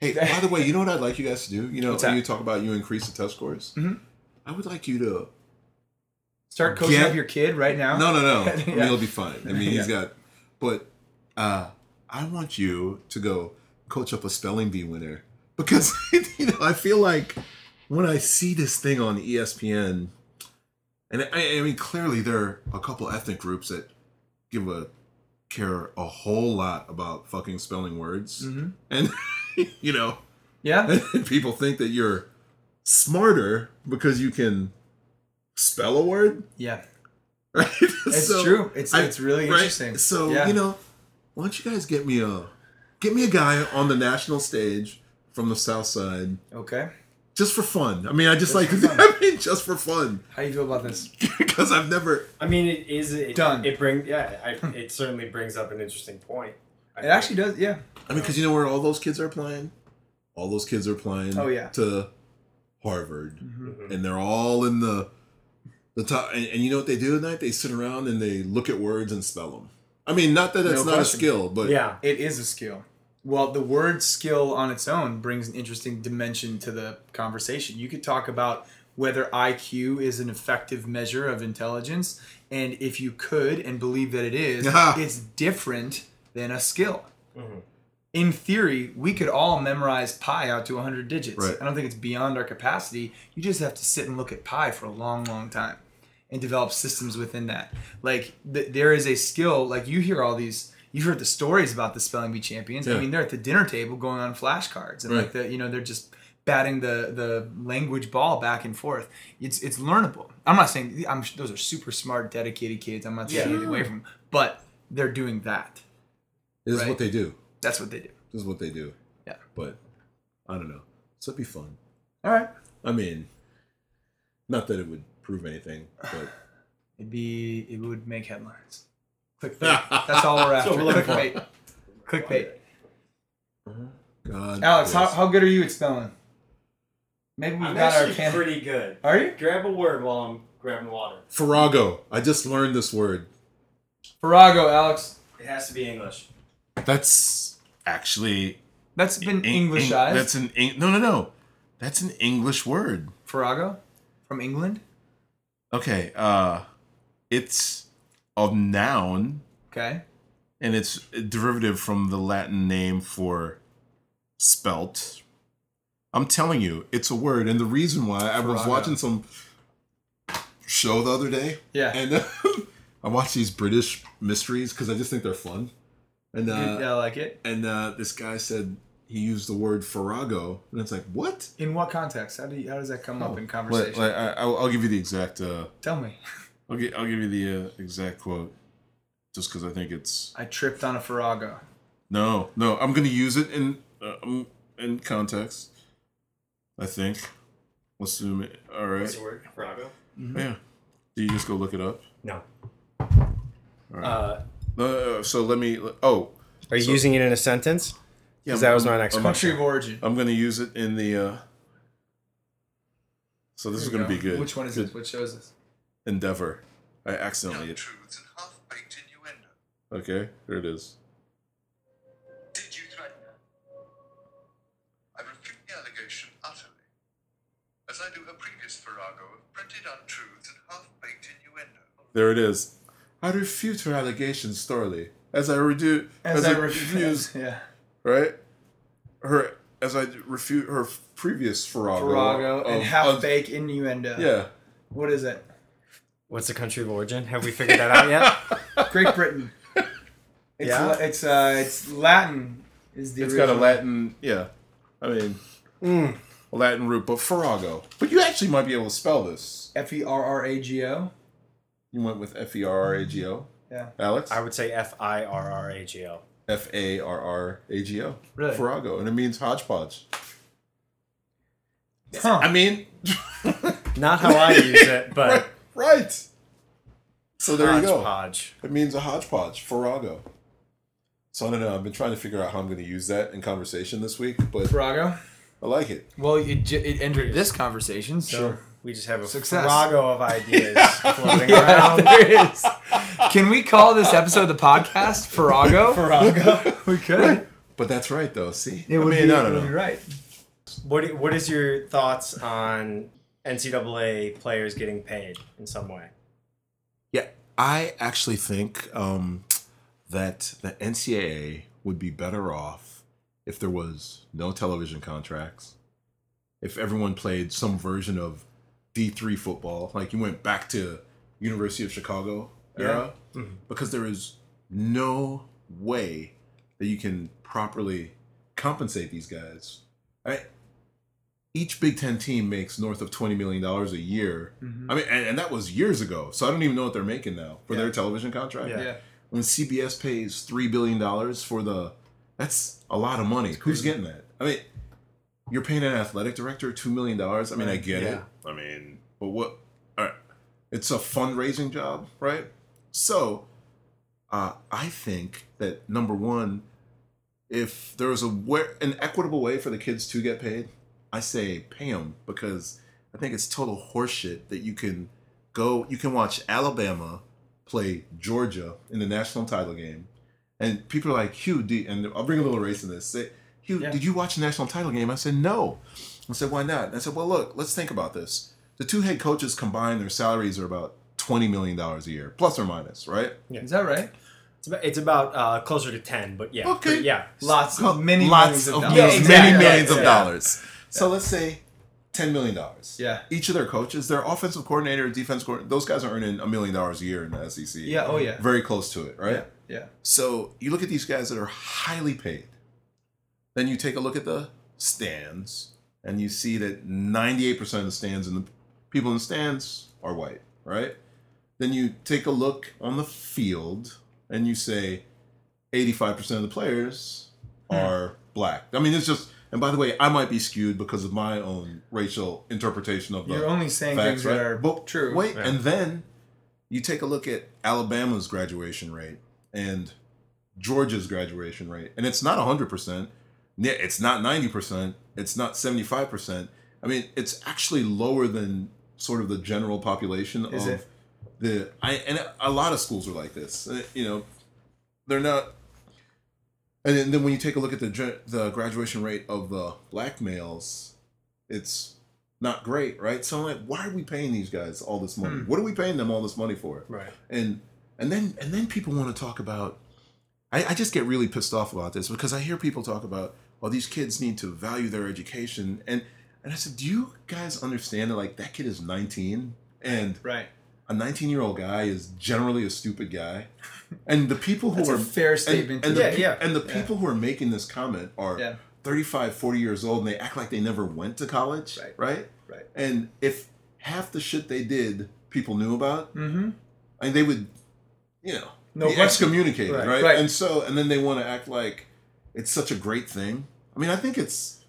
Hey, by the way, you know what I'd like you guys to do? You know, What's when that? you talk about you increase the test scores. Mhm. I would like you to. Start coaching Get- up your kid right now. No, no, no. I mean, Yeah. he'll be fine. I mean, he's Yeah. got. But uh, I want you to go coach up a spelling bee winner because *laughs* you know I feel like when I see this thing on ESPN, and I, I mean clearly there are a couple ethnic groups that give a care a whole lot about fucking spelling words, Mhm. and *laughs* you know Yeah. *laughs* people think that you're smarter because you can spell a word. Yeah. Right? It's true. It's I- it's really right? interesting. So Yeah. you know, why don't you guys get me a get me a guy on the national stage from the South Side Okay. just for fun. I mean, I just, Just like. *laughs* I mean, just for fun How do you feel about this? *laughs* because I've never. I mean, it is it, Done. It bring yeah. I, it certainly brings up an interesting point. I It think. actually does. Yeah. I mean, because you know where all those kids are playing. All those kids are playing. Oh, yeah. To Harvard, Mhm. and they're all in the the top. And, and you know what they do at night? They sit around and they look at words and spell them. I mean, not that that's No not question. a skill, but Yeah. It is a skill. Well, the word skill on its own brings an interesting dimension to the conversation. You could talk about whether IQ is an effective measure of intelligence, and if you could and believe that it is, Ah. *laughs* it's different than a skill. Mhm. In theory, we could all memorize pi out to 100 digits. Right. I don't think it's beyond our capacity. You just have to sit and look at pi for a long, long time and develop systems within that. Like th- there is a skill. Like you hear all these. You've heard the stories about the spelling bee champions. I mean, they're at the dinner table going on flashcards, and like Right. the you know they're just batting the the language ball back and forth. It's it's learnable. I'm not saying I'm those are super smart, dedicated kids. I'm not taking Yeah. anything away from, them, but they're doing that. this is what they do. That's what they do. This is what they do. Yeah. But I don't know. So it'd be fun. All right. I mean, not that it would prove anything, but *sighs* It'd be it would make headlines. Clickbait. That's all we're after. So we're. Clickbait. Clickbait. God. Alex, how, yes. how good are you at spelling? Maybe we've I'm got our actually can. pretty good. Are you? Grab a word while I'm grabbing water. Farrago. I just learned this word. Farrago, Alex. It has to be English. That's actually That's been Eng- Englishized. Eng- that's an Eng- no, no, no. That's an English word. Farrago from England. Okay, uh, it's a noun, Okay. and it's a derivative from the Latin name for spelt. I'm telling you, it's a word, and the reason why I was watching some show the other day, Yeah. and *laughs* I watch these British mysteries because I just think they're fun, and uh, yeah, I like it. and uh, this guy said he used the word farrago, and it's like what? In what context? How do you, how does that come up in conversation? like, I, I'll, I'll give you the exact. Uh, Tell me. I'll, gi- I'll give you the uh, exact quote, just because I think it's I tripped on a Farrago. no, no. I'm gonna use it in uh, um, in context. I think. Let's zoom it. All right. What's the word? Farrago? Yeah. Do you just go look it up? No. All right. Uh, Uh, so let me. Oh, Are you So- using it in a sentence? yeah. 'Cause that was my next I'm- Country of origin. I'm gonna use it in the. Uh, so this is gonna be good. Which one is Good it? Which show is this? Endeavour. I accidentally. truths and half-baked innuendo. Okay, here it is. Did you threaten her? I refute the allegation utterly, as I do her previous farrago of printed untruths and half-baked innuendo. There it is. I refute her allegations thoroughly, as I redo As, as, I I refuse. refuse *laughs* Yeah. right her as I refute her previous farrago, Farrago and half-baked innuendo. Yeah, What is it? What's the country of origin? Have we figured that out yet? *laughs* Great Britain. It's Yeah? La- it's uh it's Latin is the it's got a. Latin. Yeah, I mean Mm. a Latin root, but farrago. But you actually might be able to spell this. F E R R A G O. You went with F E R R A G O. Yeah. Alex. I would say F I R R A G O. F A R R A G O. Really? Farrago, and it means hodgepodge. Huh. I mean, *laughs* Not how I use it, but right. So there you go. hodgepodge. It means a hodgepodge, farrago. So I don't know. I've been trying to figure out how I'm going to use that in conversation this week, but Farrago. I like it. Well, it, j- it entered this conversation, so We just have a Success. farrago of ideas *laughs* floating yeah, around. *laughs* there is. Can we call this episode the podcast Farrago? *laughs* Farrago. we could. But that's right, though. See, It would I mean, be, no, it no, would no. be right. What What is your thoughts on NCAA players getting paid in some way? Yeah, I actually think um, that the NCAA would be better off if there was no television contracts, if everyone played some version of D3 football, like you went back to University of Chicago era, because there is no way that you can properly compensate these guys. I, each Big Ten team makes north of twenty million dollars a year. I mean, and, and that was years ago, so I don't even know what they're making now for their television contract. Yeah. Yeah. When CBS pays three billion dollars for the, that's a lot of money. Who's getting that? I mean, you're paying an athletic director two million dollars. I mean, I get it. I mean, but what? All right, it's a fundraising job, right? So, uh, I think that number one, if there was a wa- an equitable way for the kids to get paid, I say pay them because I think it's total horseshit that you can go, you can watch Alabama play Georgia in the national title game, and people are like, Hugh, do, and I'll bring a little race in this. Say, Hugh, Yeah. did you watch the national title game? I said no. I said why not? And I said, well, look, let's think about this. The two head coaches combined, their salaries are about twenty million dollars a year, plus or minus, right? Yeah. Is that right? It's about, it's about uh, closer to ten, but yeah, Okay. but yeah. Lots, Co- many lots millions of of dollars. yes, Yeah, exactly. many millions of dollars. So let's say ten million dollars. Yeah. Each of their coaches, their offensive coordinator, defense coordinator, those guys are earning a million dollars a year in the SEC. Yeah. Oh yeah. Very close to it, right? Yeah. Yeah. So you look at these guys that are highly paid. Then you take a look at the stands, and you see that 98% of the stands and the people in the stands are white, right? Then you take a look on the field, and you say 85% of the players hmm. are black. I mean, it's just, and by the way, I might be skewed because of my own racial interpretation of the You're only saying facts, things that are but true. Wait, Yeah. and then you take a look at Alabama's graduation rate and Georgia's graduation rate, and it's not 100%. It's not 90%. It's not 75%. I mean, it's actually lower than sort of the general population Is of it? the. I and a lot of schools are like this. Uh, You know, they're not. And then, then when you take a look at the the graduation rate of the black males, it's not great, right? So I'm like, why are we paying these guys all this money? Hmm. What are we paying them all this money for? Right. and and then and then people want to talk about I, I just get really pissed off about this because I hear people talk about well these kids need to value their education and and I said do you guys understand that like that kid is 19 and Right. A 19 year old guy is generally a stupid guy *laughs* and the people who That's are a fair statement. and to the, Yeah, make. yeah. and the Yeah. people who are making this comment are Yeah. 35 40 years old and they act like they never went to college Right. right Right. and if half the shit they did people knew about Mm-hmm. I mean, they would, you know, No be excommunicated, Right. right. Right. And so, and then they want to act like it's such a great thing. I mean, I think it's,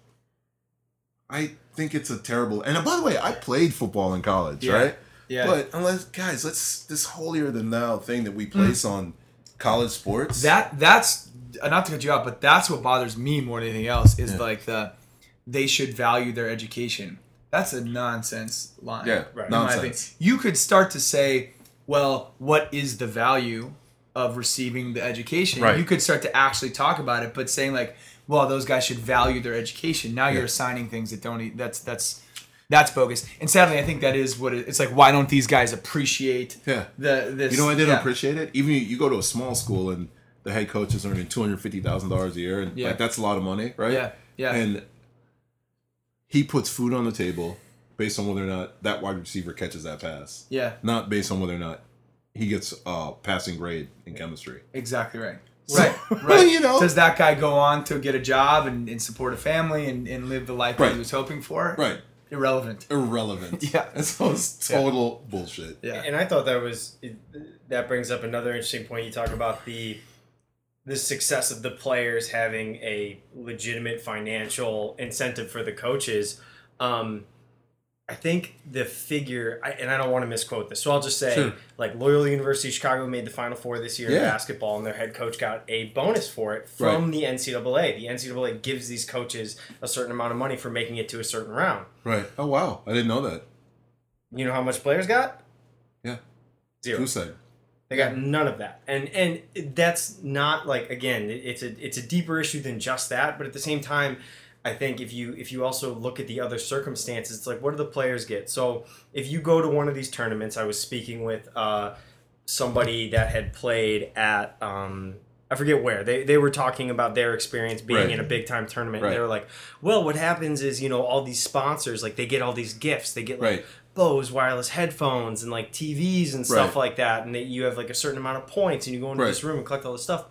I think it's a terrible. And by the way, I played football in college, Yeah. right? Yeah. But unless, guys, let's this holier than thou thing that we place on college sports. Mm. That that's uh, not to cut you out, but that's what bothers me more than anything else is Yeah. like the they should value their education. That's a nonsense line. yeah, Right. in my opinion. nonsense. You could start to say, well, what is the value of receiving the education? Right. You could start to actually talk about it, but saying like, well, those guys should value their education. Now you're assigning things that don't. e- That's that's that's bogus. And sadly, I think that is what it, it's like. Why don't these guys appreciate Yeah. the this? You know, I didn't yeah. appreciate it. Even you, you go to a small school and the head coach is earning two hundred fifty thousand dollars a year, and Yeah. like that's a lot of money, right? Yeah, yeah. And he puts food on the table based on whether or not that wide receiver catches that pass, Yeah, not based on whether or not he gets a passing grade in chemistry. exactly right. So- Right, *laughs* Well, right. you know. does that guy go on to get a job and, and support a family and, and live the life that he was hoping for? Right. Irrelevant. Irrelevant. *laughs* Yeah. *laughs* It's almost total bullshit. Yeah. And I thought that was that brings up another interesting point. You talk about the the success of the players having a legitimate financial incentive for the coaches. Um, I think the figure, I, and I don't want to misquote this, so I'll just say Sure. like Loyola University Chicago made the Final Four this year in basketball, and their head coach got a bonus for it from the NCAA. The NCAA gives these coaches a certain amount of money for making it to a certain round. Right. Oh wow, I didn't know that. You know how much players got? Yeah. Zero. Said? They got none of that, and and that's not like again, it's a it's a deeper issue than just that. But at the same time, I think if you if you also look at the other circumstances, it's like what do the players get? So if you go to one of these tournaments, I was speaking with uh, somebody that had played at um, I forget where they they were talking about their experience being Right. in a big time tournament. And they were like, well, what happens is you know all these sponsors like they get all these gifts, they get like Right. Bose wireless headphones and like TVs and stuff Right. like that, and that you have like a certain amount of points, and you go into Right. this room and collect all this stuff.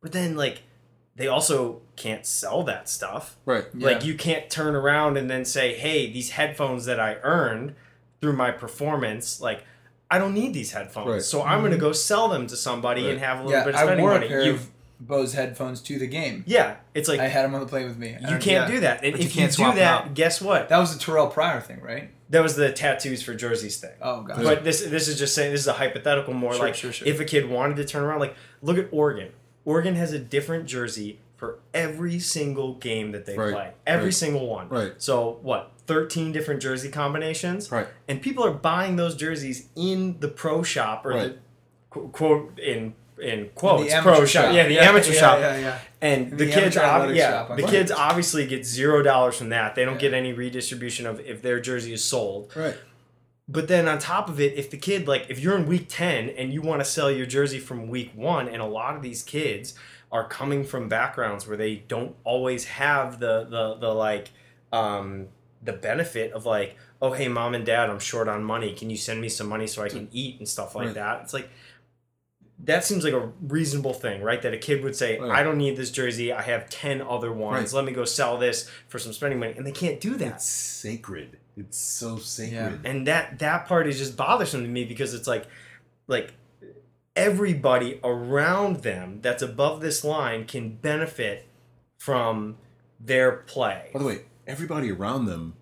But then like they also can't sell that stuff. Right. Like Yeah. you can't turn around and then say, "Hey, these headphones that I earned through my performance, like I don't need these headphones, Right. so I'm going to mm-hmm. go sell them to somebody and have a little Yeah, bit of spending I spending wore a money." pair You, of Bose headphones to the game. yeah, it's like I had them on the plane with me. I you can't yeah. do that, and But you if can't you do that, guess what? That was the Terrelle Pryor thing, right? That was the tattoos for jerseys thing. Oh god. But this this is just saying this is a hypothetical more Sure, like sure, sure. if a kid wanted to turn around like look at Oregon. Oregon has a different jersey for every single game that they Right, play. Every right, single one. right. So what? 13 different jersey combinations? Right. And people are buying those jerseys in the pro shop or Right. the qu- quote in in quotes The pro shop. shop. Yeah, the Yeah, amateur yeah, shop. yeah, yeah. And the, The kids, ob- yeah, shop the kids obviously get zero dollars from that. They don't Yeah. get any redistribution of if their jersey is sold. Right. But then on top of it, if the kid like if you're in week 10 and you want to sell your jersey from week 1 and a lot of these kids are coming from backgrounds where they don't always have the the the like um the benefit of like oh hey mom and dad I'm short on money can you send me some money so I can eat and stuff like Right. that. It's like that seems like a reasonable thing, right? That a kid would say, Right. "I don't need this jersey. I have ten other ones. Right. Let me go sell this for some spending money," and they can't do that It's sacred. It's so sacred. Yeah. and that that part is just bothersome to me because it's like like everybody around them that's above this line can benefit from their play By the way, everybody around them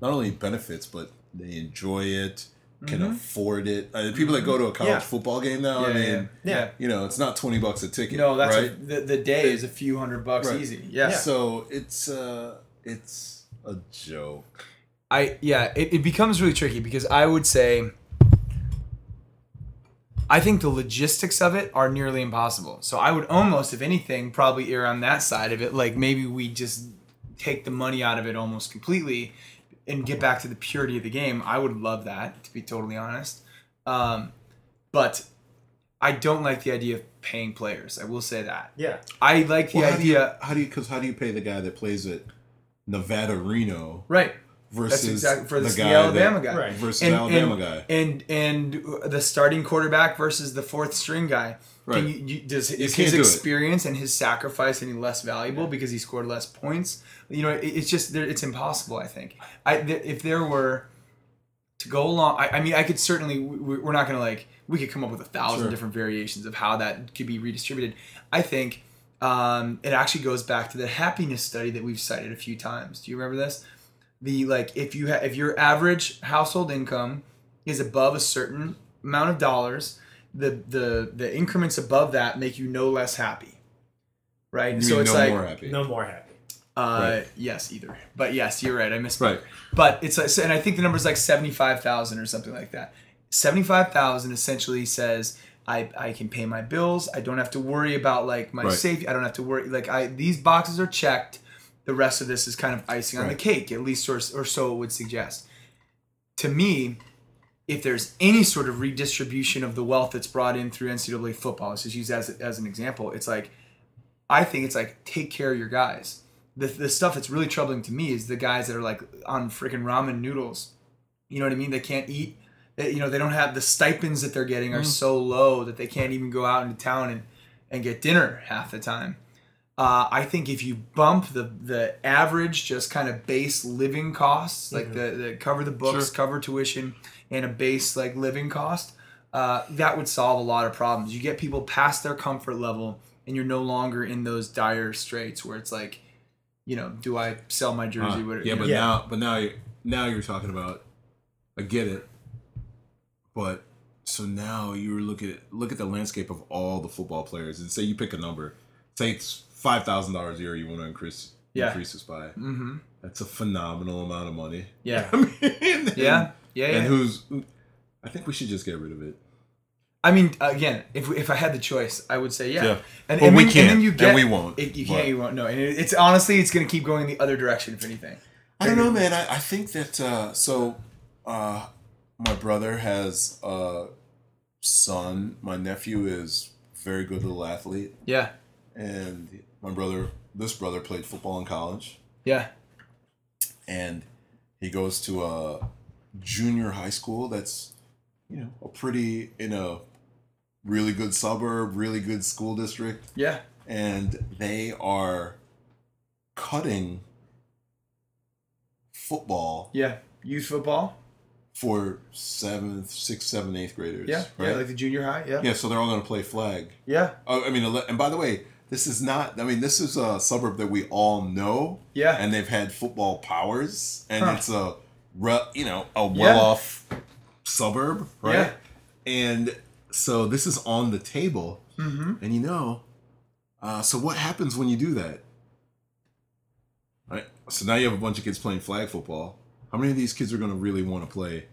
not only benefits, but they enjoy it, can Mhm. afford it. Uh, people that go to a college Yeah. football game now, I Yeah, mean, yeah. Yeah. you know, it's not twenty bucks a ticket. No, that's right. a, the, the day is a few hundred bucks Right. easy. Yeah. So it's uh, it's a joke. I yeah, it, it becomes really tricky because I would say I think the logistics of it are nearly impossible. So I would almost, if anything, probably err on that side of it. Like maybe we just take the money out of it almost completely and get back to the purity of the game. I would love that, to be totally honest. Um, but I don't like the idea of paying players. I will say that. Yeah. I like the Well, how do you idea. how do you because how do you pay the guy that plays at Nevada Reno Right. versus That's exactly for the, the guy Alabama that, guy. Right. versus and, Alabama and, guy? and and the starting quarterback versus the fourth string guy. Right. Can you, you, does is his experience and his sacrifice any less valuable because he scored less points? You know, it, it's just it's impossible. I think. I th- if there were to go along, I, I mean, I could certainly. we- We're not gonna like. We could come up with a thousand Sure. different variations of how that could be redistributed. I think um, it actually goes back to the happiness study that we've cited a few times. Do you remember this? the like if you ha- if your average household income is above a certain amount of dollars the the the increments above that make you no less happy right You so mean it's no like more happy. No more happy. uh Right. yes either but yes you're right i missed Right. but it's like and i think the number is like 75000 or something like that 75000 essentially says I, I can pay my bills. I don't have to worry about like my Right. safety. I don't have to worry like I these boxes are checked. The rest of this is kind of icing on the cake, at least or, or so it would suggest. To me, if there's any sort of redistribution of the wealth that's brought in through NCAA football, let's just use as as an example. It's like I think it's like take care of your guys. The, the stuff that's really troubling to me is the guys that are like on freaking ramen noodles. You know what I mean? They can't eat. They, you know, they don't have the stipends that they're getting are so low that they can't even go out into town and, and get dinner half the time. Uh, I think if you bump the the average, just kind of base living costs, like the, the cover the books, Sure. cover tuition, and a base like living cost, uh, that would solve a lot of problems. You get people past their comfort level, and you're no longer in those dire straits where it's like, you know, do I sell my jersey? Uh, What- yeah, but know? Now, but now, now you're talking about. I get it, but so now you're look at look at the landscape of all the football players and say you pick a number. Say it's five thousand dollars a year. You want to increase Yeah. increase this by. Mm-hmm. That's a phenomenal amount of money. Yeah. *laughs* I mean, Yeah. Yeah. And yeah. who's? I think we should just get rid of it. I mean, again, if, if I had the choice, I would say yeah. Yeah. And, But and we then, can't, And then you and we won't, It, you can't. You won't. No. And it, it's honestly, it's going to keep going the other direction. If anything. I don't know, man. I, I think that uh, so. Uh, my brother has a son. My nephew is very good little athlete, Yeah. and my brother, this brother, played football in college, Yeah. and he goes to a junior high school that's, you know, a pretty in a really good suburb, really good school district, Yeah. and they are cutting football Yeah. Youth football. for seventh, sixth, seventh, eighth graders. Yeah. right? Yeah. Like the junior high. Yeah. yeah. So they're all going to play flag. Yeah. Oh, I mean, and by the way, this is not. I mean, this is a suburb that we all know, Yeah. and they've had football powers, and Huh. it's a, you know, a well-off suburb, right? Yeah. And so this is on the table, Mm-hmm. and you know, uh, so what happens when you do that? Right. So now you have a bunch of kids playing flag football. How many of these kids are going to really want to play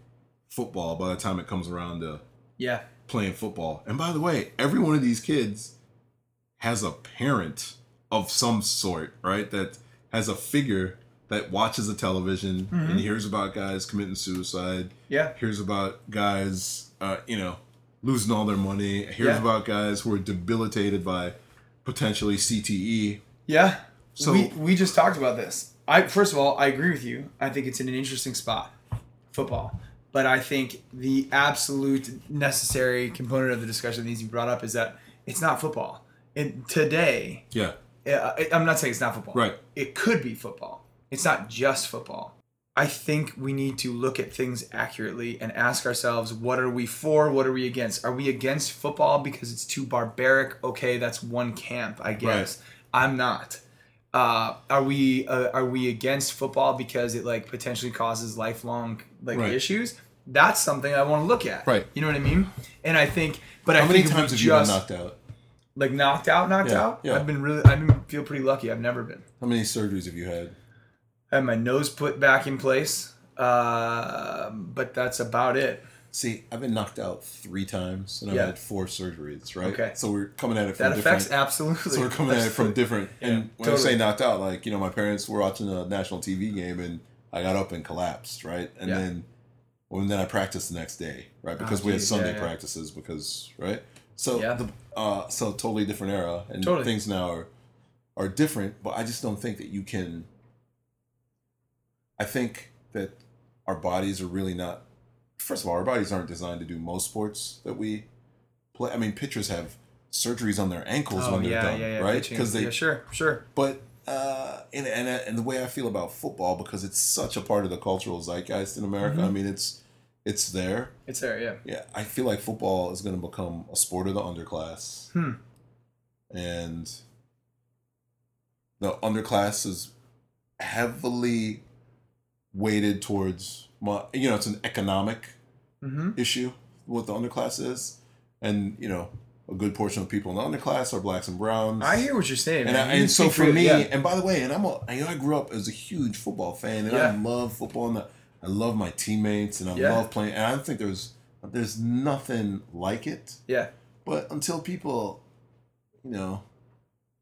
football by the time it comes around to Yeah. playing football? And by the way, every one of these kids has a parent of some sort, right? That has a figure that watches the television and hears about guys committing suicide, Yeah. hears about guys, uh, you know, losing all their money, hears Yeah. about guys who are debilitated by potentially CTE. Yeah. So- we we just talked about this. I first of all, I agree with you. I think it's in an interesting spot, football. But I think the absolute necessary component of the discussion that needs to be brought up is that it's not football. And today, Yeah, uh, I'm not saying it's not football. Right. It could be football. It's not just football. I think we need to look at things accurately and ask ourselves what are we for? What are we against? Are we against football because it's too barbaric? Okay, that's one camp, I guess. I'm not. Uh, are we uh, are we against football because it like potentially causes lifelong like Right. issues? That's something I want to look at. Right. You know what I mean? And I think, but I How many think times have you been knocked out? like knocked out, knocked Yeah, out. yeah. I've been really, I've been feel pretty lucky. I've never been. How many surgeries have you had? I had my nose put back in place. Uh, but that's about it. See, I've been knocked out three times, and I've Yeah. had four surgeries. Right. Okay. So we're coming at it from That affects different. absolutely. So we're coming at it from *laughs* different. And when I say knocked out, like you know, my parents were watching a national TV game, and I got up and collapsed. Right. And Yeah. then, well, and then I practiced the next day. Right. Because Oh, we had Sunday yeah, yeah. practices. Because right. So Yeah. the uh, so totally different era, and Totally. things now are are different. But I just don't think that you can. I think that our bodies are really not. First of all, our bodies aren't designed to do most sports that we play. I mean, pitchers have surgeries on their ankles Oh when they're yeah, done, yeah, yeah. right? Because they. yeah, sure, sure. But uh, and and and the way I feel about football because it's such a part of the cultural zeitgeist in America. Mm-hmm. I mean, it's it's there. It's there. Yeah. Yeah, I feel like football is going to become a sport of the underclass. Hmm. And the underclass is heavily weighted towards, you know, it's an economic Mm-hmm. issue what the underclass is. And, you know, a good portion of people in the underclass are blacks and browns. I hear what you're saying. And. I, You and so for me, yeah. and by the way, and I'm a, I, know I grew up as a huge football fan, and I love football, and I love my teammates, and I Yeah. love playing. And I think there's there's nothing like it. yeah, But until people, you know,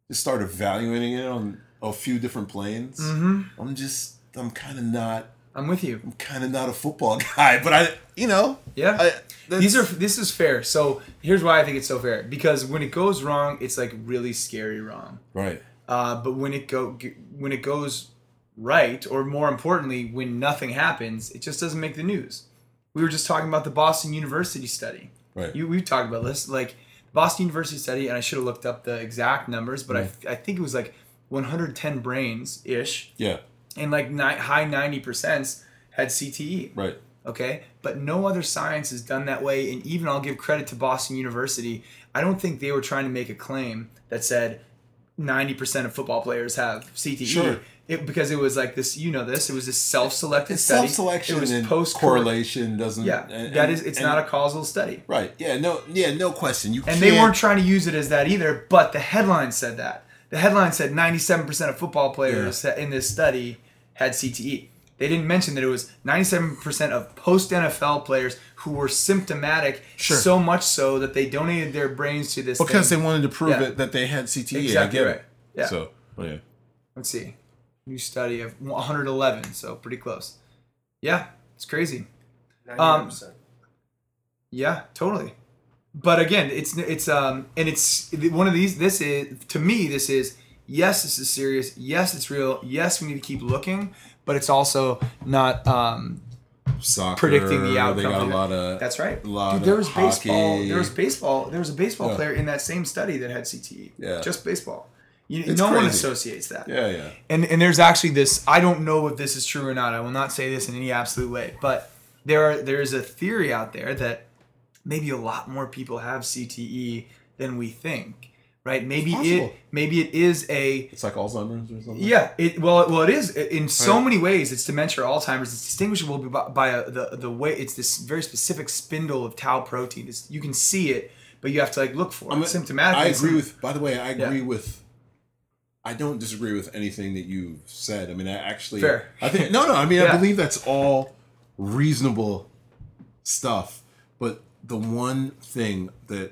just start evaluating it on a few different planes, hmm I'm just I'm kind of not I'm with you. I'm kind of not a football *laughs* guy. But I, you know, Yeah. I, These are this is fair. So here's why I think it's so fair. Because when it goes wrong, it's like really scary wrong. right. Uh, but when it go when it goes right, or more importantly, when nothing happens, it just doesn't make the news. We were just talking about the Boston University study. Right. You we've talked about this, like Boston University study, and I should have looked up the exact numbers, but I, I think it was like 110 brains ish, Yeah. And like ni- high 90 percent had CTE Right. okay but no other science is done that way and even i'll give credit to boston university i don't think they were trying to make a claim that said 90% of football players have cte Sure. it, because it was like this you know this it was this self-selected It's study self-selection it was post correlation doesn't. yeah and- that is it's and- not a causal study Right. Yeah. No. Yeah. No question. You and they weren't trying to use it as that either but the headline said that the headline said 97% of football players in this study had cte they didn't mention that it was 97% of post NFL players who were symptomatic, Sure. so much so that they donated their brains to this. because thing. they wanted to prove Yeah. it that they had CTE. Exactly I get right. it. Yeah. So. Oh yeah. Let's see. New study of 111, so pretty close. Yeah, it's crazy. Um, 99%. Yeah, totally. But again, it's it's um and it's one of these. This is to me. This is yes, this is serious. Yes, it's real. Yes, we need to keep looking. But it's also not. um Soccer. Predicting the outcome They got a lot of. That's right. A lot Dude, there of was baseball. hockey. There was baseball. There was a baseball Yeah. player in that same study that had CTE. Yeah. Just baseball. You, no one associates that. Yeah. Yeah. and and there's actually this i don't know if this is true or not i will not say this in any absolute way but there are there's a theory out there that maybe a lot more people have cte than we think right maybe it maybe it is a It's like Alzheimer's or something. yeah it well well it is in so Right. many ways it's dementia or alzheimer's it's distinguishable by, by a, the the way it's this very specific spindle of tau protein it's, you can see it but you have to like look for it I'm- symptomatic I agree with. By the way, I Yeah. agree with. I don't disagree with anything that you've said. I mean, I actually. Fair. I think no, no. I mean, *laughs* Yeah. I believe that's all reasonable stuff. The one thing that,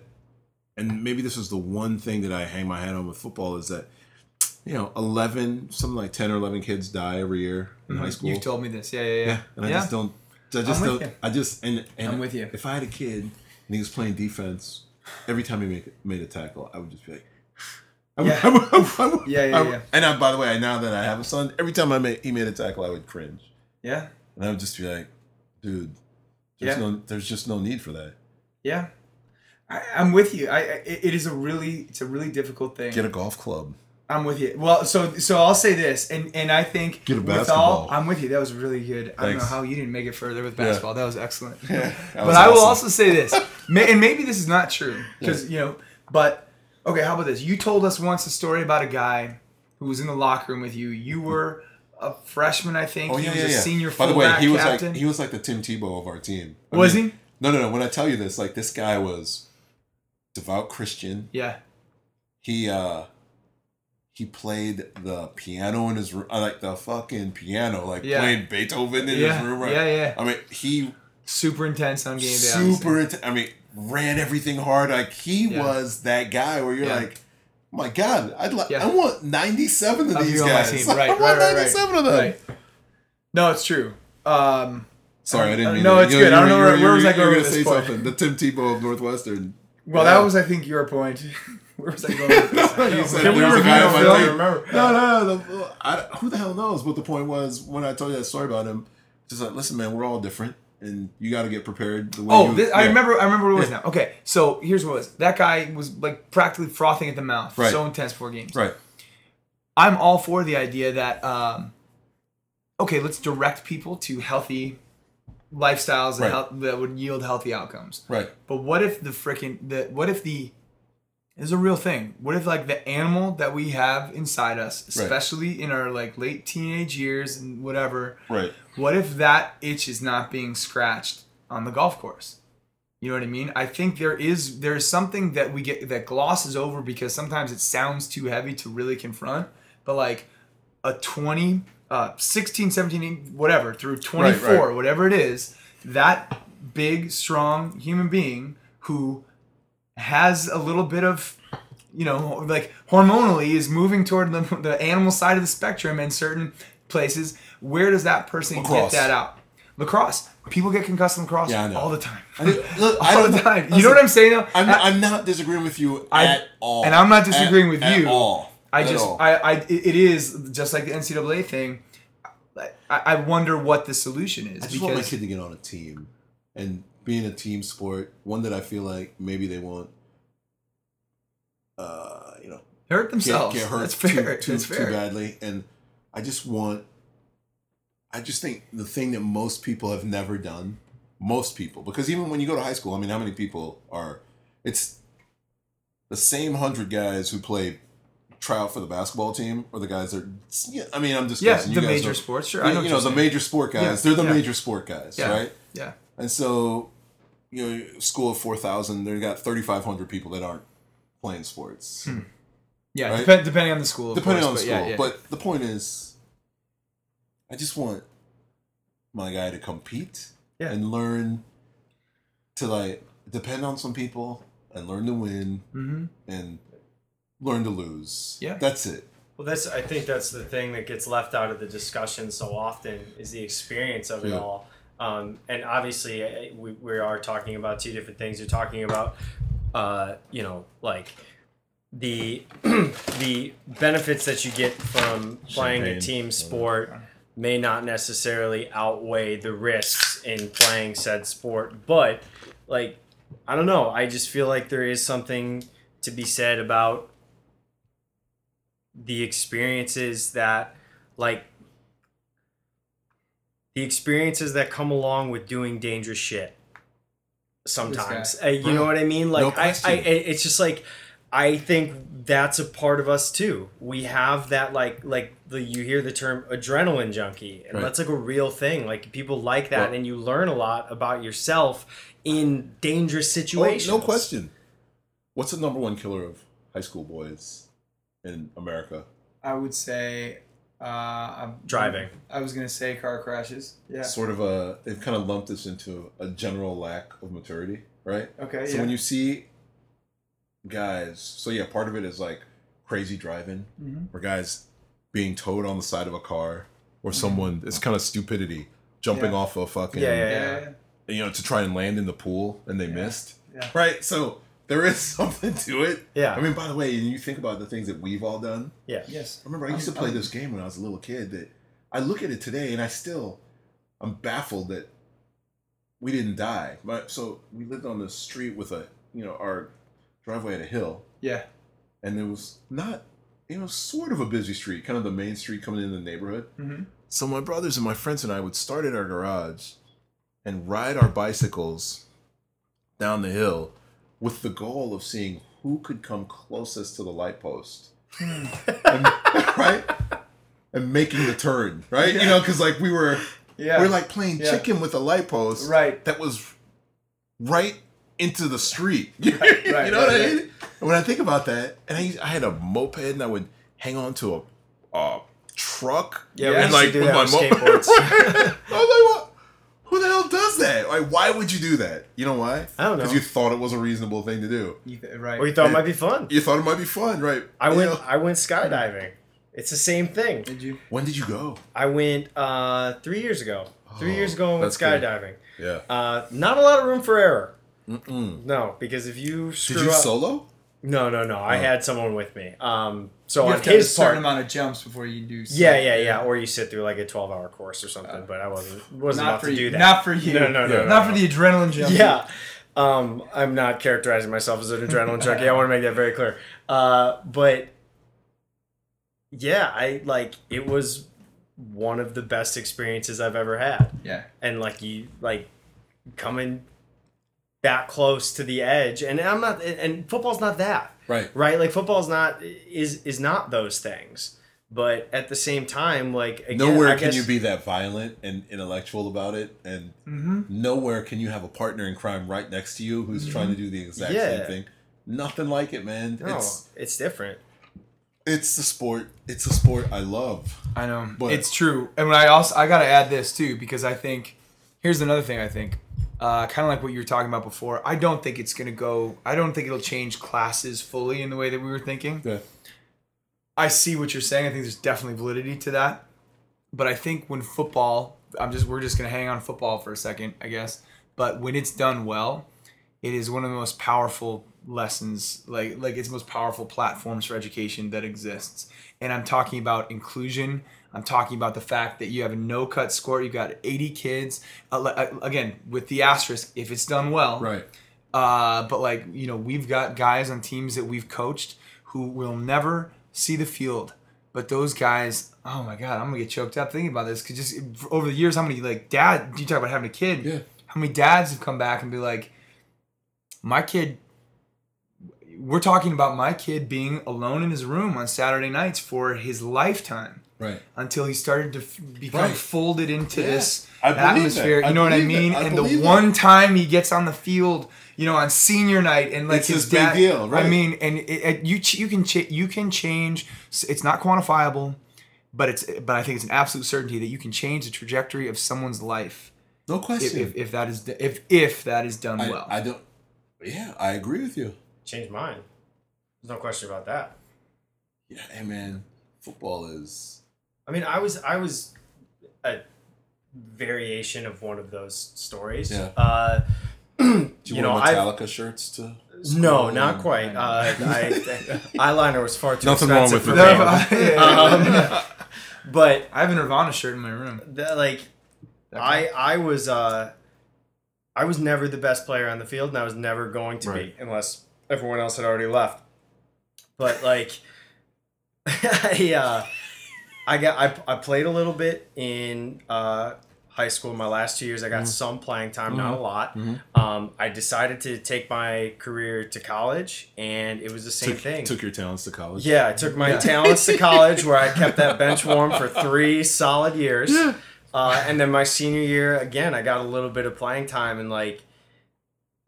and maybe this is the one thing that I hang my hat on with football is that, you know, eleven, something like ten or eleven kids die every year in high mm-hmm. school. you've told me this yeah yeah yeah, Yeah, and I just don't. I just I'm don't. you. I just and, and I'm with you. If I had a kid and he was playing defense, every time he make, made a tackle, I would just be like, I would- Yeah. *laughs* I would- I would- Yeah, yeah, yeah. And I, by the way, now that I have a son, every time I made he made a tackle, I would cringe, yeah and I would just be like, dude, there's Yeah. no, there's just no need for that. Yeah, I, I'm with you. I, I it is a really it's a really difficult thing. Get a golf club. I'm with you. Well, so so I'll say this, and and I think Get a with all, basketball. I'm with you. That was really good. I don't know how you didn't make it further with basketball. That was excellent. *laughs* That but was I will also say this, *laughs* and maybe this is not true because you know. But okay, how about this? You told us once a story about a guy who was in the locker room with you. You were a freshman, I think. Oh he yeah, was yeah, a yeah. senior By the way, he was captain. like he was like the Tim Tebow of our team. I Was mean- he? No, no, no. When I tell you this, like this guy was devout Christian. yeah. he uh he played the piano in his room, uh, like the fucking piano, like Yeah. playing Beethoven in Yeah, his room. Right? yeah, yeah. I mean, he Super intense on game day. super. Int- I mean, ran everything hard. Like he Yeah. was that guy where you're like, oh my god, I'd like. I want 97 of Of these you on my guys. *laughs* I Right, want right, right, right. 97 of them. Right. No, it's true. Um, Sorry, I didn't Uh, mean no, that. it's You good. I don't know where- *laughs* where was I going with this say point? something. The Tim Tebow of Northwestern. well, Yeah. that was, I think, your point. Where was I going with this? You said Can we review guy the on film? remember. No, no, no. The, I, who the hell knows But the point was when I told you that story about him? Just like, listen, man, we're all different, and you got to get prepared. The way Oh, you, this, I remember. I remember what it was Yeah. now. Okay, so here's what it was. That guy was like practically frothing at the mouth. Right. So intense for games. Right. I'm all for the idea that um, okay, let's direct people to healthy lifestyles that, Right. that would yield healthy outcomes. Right. But what if the freaking the what if the this is a real thing. What if like the animal that we have inside us, Right. especially in our like late teenage years and whatever, Right. what if that itch is not being scratched on the golf course? You know what I mean? I think there is there is something that we get that glosses over because sometimes it sounds too heavy to really confront. But like a 20, uh, 16, 17, whatever, through 24, right. whatever it is, that big, strong human being who has a little bit of you know, like hormonally is moving toward the, the animal side of the spectrum in certain places. Where does that person Lacrosse. get that out? Lacrosse. People get concussed in lacrosse Yeah, all the time. I did- look, *laughs* I all don't the time. you know what I'm saying? Though? I'm, I- I'm not disagreeing with you I- at all. and I'm not disagreeing At- with you. at all. I just, all. I, I, it is just like the NCAA thing. I, I wonder what the solution is I just want my kid to get on a team and being a team sport. One that I feel like maybe they won't, uh, you know, hurt themselves. get hurt That's fair. too, too, That's too fair. badly. And I just want, I just think the thing that most people have never done, most people, because even when you go to high school, I mean, how many people are, it's the same hundred guys who play try out for the basketball team or the guys that, yeah, I mean, I'm just Yeah, guessing. the You guys major sports. Sure, you, I know. you know the major sport guys. Yeah, They're the yeah. major sport guys, Yeah. right? Yeah. And so, you know, school of four thousand, they got thirty five hundred people that aren't playing sports. Yeah, Right? depend, depending on the school. Depending course, on the but school, but the point is, I just want my guy to compete and learn to like depend on some people and learn to win Mhm. and learn to lose. Yeah. that's it. Well, that's I think that's the thing that gets left out of the discussion so often is the experience of it Yeah. all. Um, and obviously, eh, we, we are talking about two different things. You're talking about, uh, you know, like the *clears throat* the benefits that you get from playing a team sport may not necessarily outweigh the risks in playing said sport, but like I don't know, I just feel like there is something to be said about the experiences that like the experiences that come along with doing dangerous shit sometimes. Uh, you know what i mean? Like I, I. I- it's just like i think that's a part of us too. We have that like like the you hear the term adrenaline junkie and Right. that's like a real thing. Like people like that Well- and you learn a lot about yourself in dangerous Oh, situations. no question. What's the number one killer of high school boys in America? I would say uh, I'm, Driving. I was gonna say car crashes. Yeah. Sort of a they've kind of lumped this into a general lack of maturity, right? Okay. So yeah. when you see guys, so yeah, part of it is like crazy driving, Mhm. or guys being towed on the side of a car, or someone it's kind of stupidity jumping Yeah. off a fucking Yeah, yeah, yeah, yeah. yeah. you know to try and land in the pool and they Yeah. missed, Yeah. right? So there is *laughs* something to it. Yeah. I mean, by the way, and you think about the things that we've all done. Yeah. Yes. I remember I used to I'm- play I'm- this game when I was a little kid that I look at it today and I still I'm baffled that we didn't die. But so we lived on the street with a you know, our driveway had a hill Yeah. and it was not it was sort of a busy street, kind of the main street coming into the neighborhood. Mm-hmm. So my brothers and my friends and I would start at our garage and ride our bicycles down the hill with the goal of seeing who could come closest to the light post. Hmm. and, right? And making the turn, right? You know, because like we were Yeah. we are like playing Yeah. chicken with a light post Right. that was right into the street. *laughs* right, you know what right, I mean? And when I think about that, and I, I had a moped and I would hang on to a, a truck. Yeah, we and used to do that my with mo- skateboards. *laughs* I was like, what? Who the hell does that? Like, why would you do that? You know why? I don't know. Because you thought it was a reasonable thing to do. You th- right. Or you thought it might be fun. You thought it might be fun, right? I You went. know? I went skydiving. It's the same thing. Did you? When did you go? I went uh, three years ago. Three Oh, years ago, I went that's good. skydiving. Yeah. Uh, not a lot of room for error. Mm-mm. No, because if you screw Did you up, solo? No, no, no. I Oh. had someone with me. Um, so You on have to have a his part, certain amount of jumps before you do. yeah, something. yeah, yeah. Or you sit through like a twelve-hour course or something. but I wasn't wasn't Not about for to you. do that. Not for you. No, no, no, Yeah. no, Not no. for the adrenaline jump. Yeah. Um, I'm not characterizing myself as an adrenaline junkie. I want to make that very clear. Uh, but yeah, I like it was one of the best experiences I've ever had. Yeah. And like you like coming that close to the edge and I'm not and- and football's not that. Right. Right? Like football's not is is not those things. But at the same time, like again, nowhere I can guess, you be that violent and intellectual about it, and Mm-hmm. nowhere can you have a partner in crime right next to you who's trying to do the exact Yeah. same thing. Nothing like it, man. No, It's it's different. it's the sport. It's a sport I love. I know. But- it's true. And when I also I gotta add this too because I think here's another thing I think. Uh, kind of like what you were talking about before. I don't think it's gonna go. I don't think it'll change classes fully in the way that we were thinking. Yeah. I see what you're saying. I think there's definitely validity to that. But I think when football, I'm just we're just gonna hang on football for a second, I guess. But when it's done well, it is one of the most powerful lessons, like like it's the most powerful platforms for education that exists. And I'm talking about inclusion. I'm talking about the fact that you have a no cut score. You've got 80 kids. Uh, uh, again, with the asterisk, if it's done well, Right. uh, but like you know, we've got guys on teams that we've coached who will never see the field. But those guys, oh my god, I'm gonna get choked up thinking about this because just over the years, how many like dad? You talk about having a kid. Yeah. How many dads have come back and be like, my kid. We're talking about my kid being alone in his room on Saturday nights for his lifetime Right. until he started to f- become Right. folded into Yeah. this I believe atmosphere. that. I You know what I mean? I and the that. one time he gets on the field, you know, on senior night, and like It's his his big deal, right. I mean, and it, it, you ch- you can ch- you can change. It's not quantifiable, but it's but I think it's an absolute certainty that you can change the trajectory of someone's life No question. if, if that is if if that is done I, well. I don't. Yeah, I agree with you. Change mine. There's no question about that. Yeah, hey man, football is. I mean, I was I was a variation of one of those stories. Yeah. Uh, Do you, *clears throat* You know, wear I've- Metallica shirts to? no, school not and- quite. Uh, *laughs* I, eyeliner was far too Nothing wrong with for me. *laughs* Um, but I have a Nirvana shirt in my room. the, like, I I was uh, I was never the best player on the field, and I was never going to Right. be unless everyone else had already left. But like, *laughs* I uh, I got I, I played a little bit in uh, high school. My last two years, I got some playing time, not a lot. Mhm. Um, I decided to take my career to college, and it was the same took, thing. Took your talents to college. Yeah, I took my Yeah. talents to college where I *laughs* kept that bench warm for three solid years. Uh, and then my senior year, again, I got a little bit of playing time and like,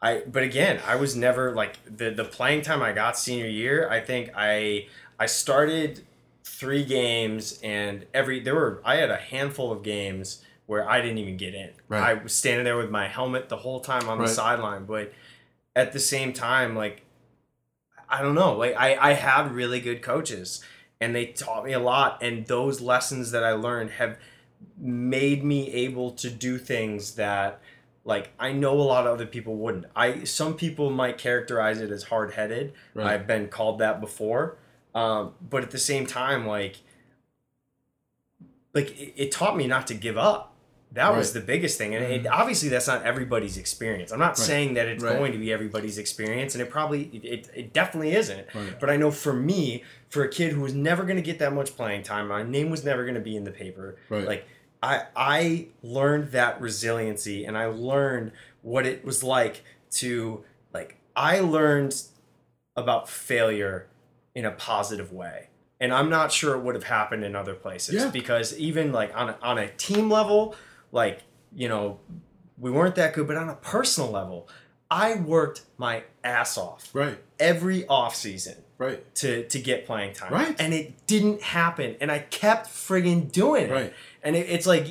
I but again, I was never like the the playing time I got senior year. I think I I started three games and every there were I had a handful of games where I didn't even get in. Right. I was standing there with my helmet the whole time on Right. the sideline, but at the same time, like I don't know. Like I, I had really good coaches and they taught me a lot. And those lessons that I learned have made me able to do things that like I know a lot of other people wouldn't. I some people might characterize it as hard headed. Right. I've been called that before. Um, but at the same time, like like it, it taught me not to give up. That was the biggest thing, and it, obviously that's not everybody's experience. I'm not Right. saying that it's Right. going to be everybody's experience, and it probably it, it, it definitely isn't. Right. But I know for me, for a kid who was never going to get that much playing time, my name was never going to be in the paper. Right. Like I I learned that resiliency, and I learned what it was like to like I learned about failure in a positive way. And I'm not sure it would have happened in other places Yeah. because even like on a, on a team level, like, you know, we weren't that good, but on a personal level, I worked my ass off Right. every off season Right. to to get playing time. Right. And it didn't happen. And I kept friggin' doing it. Right. And it, it's like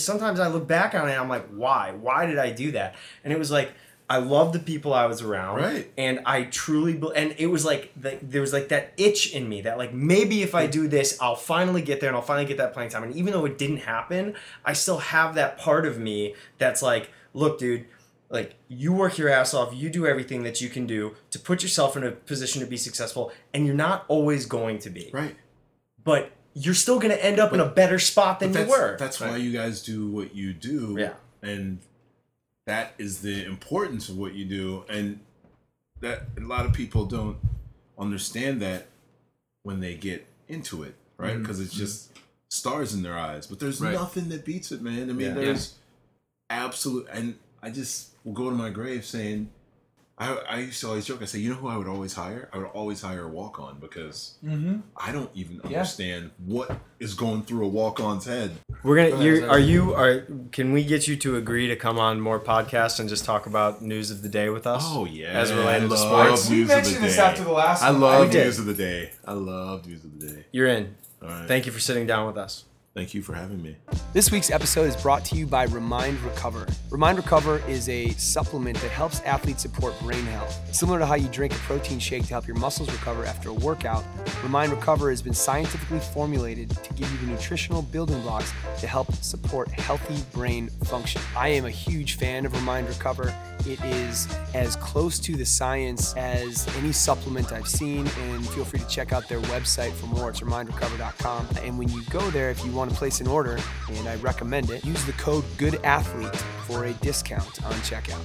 sometimes I look back on it and I'm like, why? Why did I do that? And it was like I love the people I was around, Right. And I truly, be- and it was like the, there was like that itch in me that like maybe if I do this, I'll finally get there and I'll finally get that playing time. And even though it didn't happen, I still have that part of me that's like, look, dude, like you work your ass off, you do everything that you can do to put yourself in a position to be successful, and you're not always going to be, Right. but you're still going to end up in a better spot than you were. That's why you guys do what you do. Yeah. And that is the importance of what you do. And that a lot of people don't understand that when they get into it, right? Mm-hmm. Because it's mm-hmm. just stars in their eyes. But there's Right. nothing that beats it, man. I mean, Yeah. there's absolute. And I just will go to my grave saying, I, I used to always joke. I say, you know who I would always hire? I would always hire a walk on because Mm-hmm. I don't even Yeah. understand what is going through a walk on's head. We're gonna. Go ahead, You're, are you? Are can we get you to agree to come on more podcasts and just talk about news of the day with us? Oh yeah, As related to I sports? love We news of mentioned the this after the last I love We did. news of the day. I love news of the day. You're in. All right. Thank you for sitting down with us. Thank you for having me. This week's episode is brought to you by Remind Recover. Remind Recover is a supplement that helps athletes support brain health. Similar to how you drink a protein shake to help your muscles recover after a workout, Remind Recover has been scientifically formulated to give you the nutritional building blocks to help support healthy brain function. I am a huge fan of Remind Recover. It is as close to the science as any supplement I've seen, and feel free to check out their website for more. It's remindrecover.com. And when you go there, if you want to place an order, and I recommend it, use the code GOODATHLETE for a discount on checkout.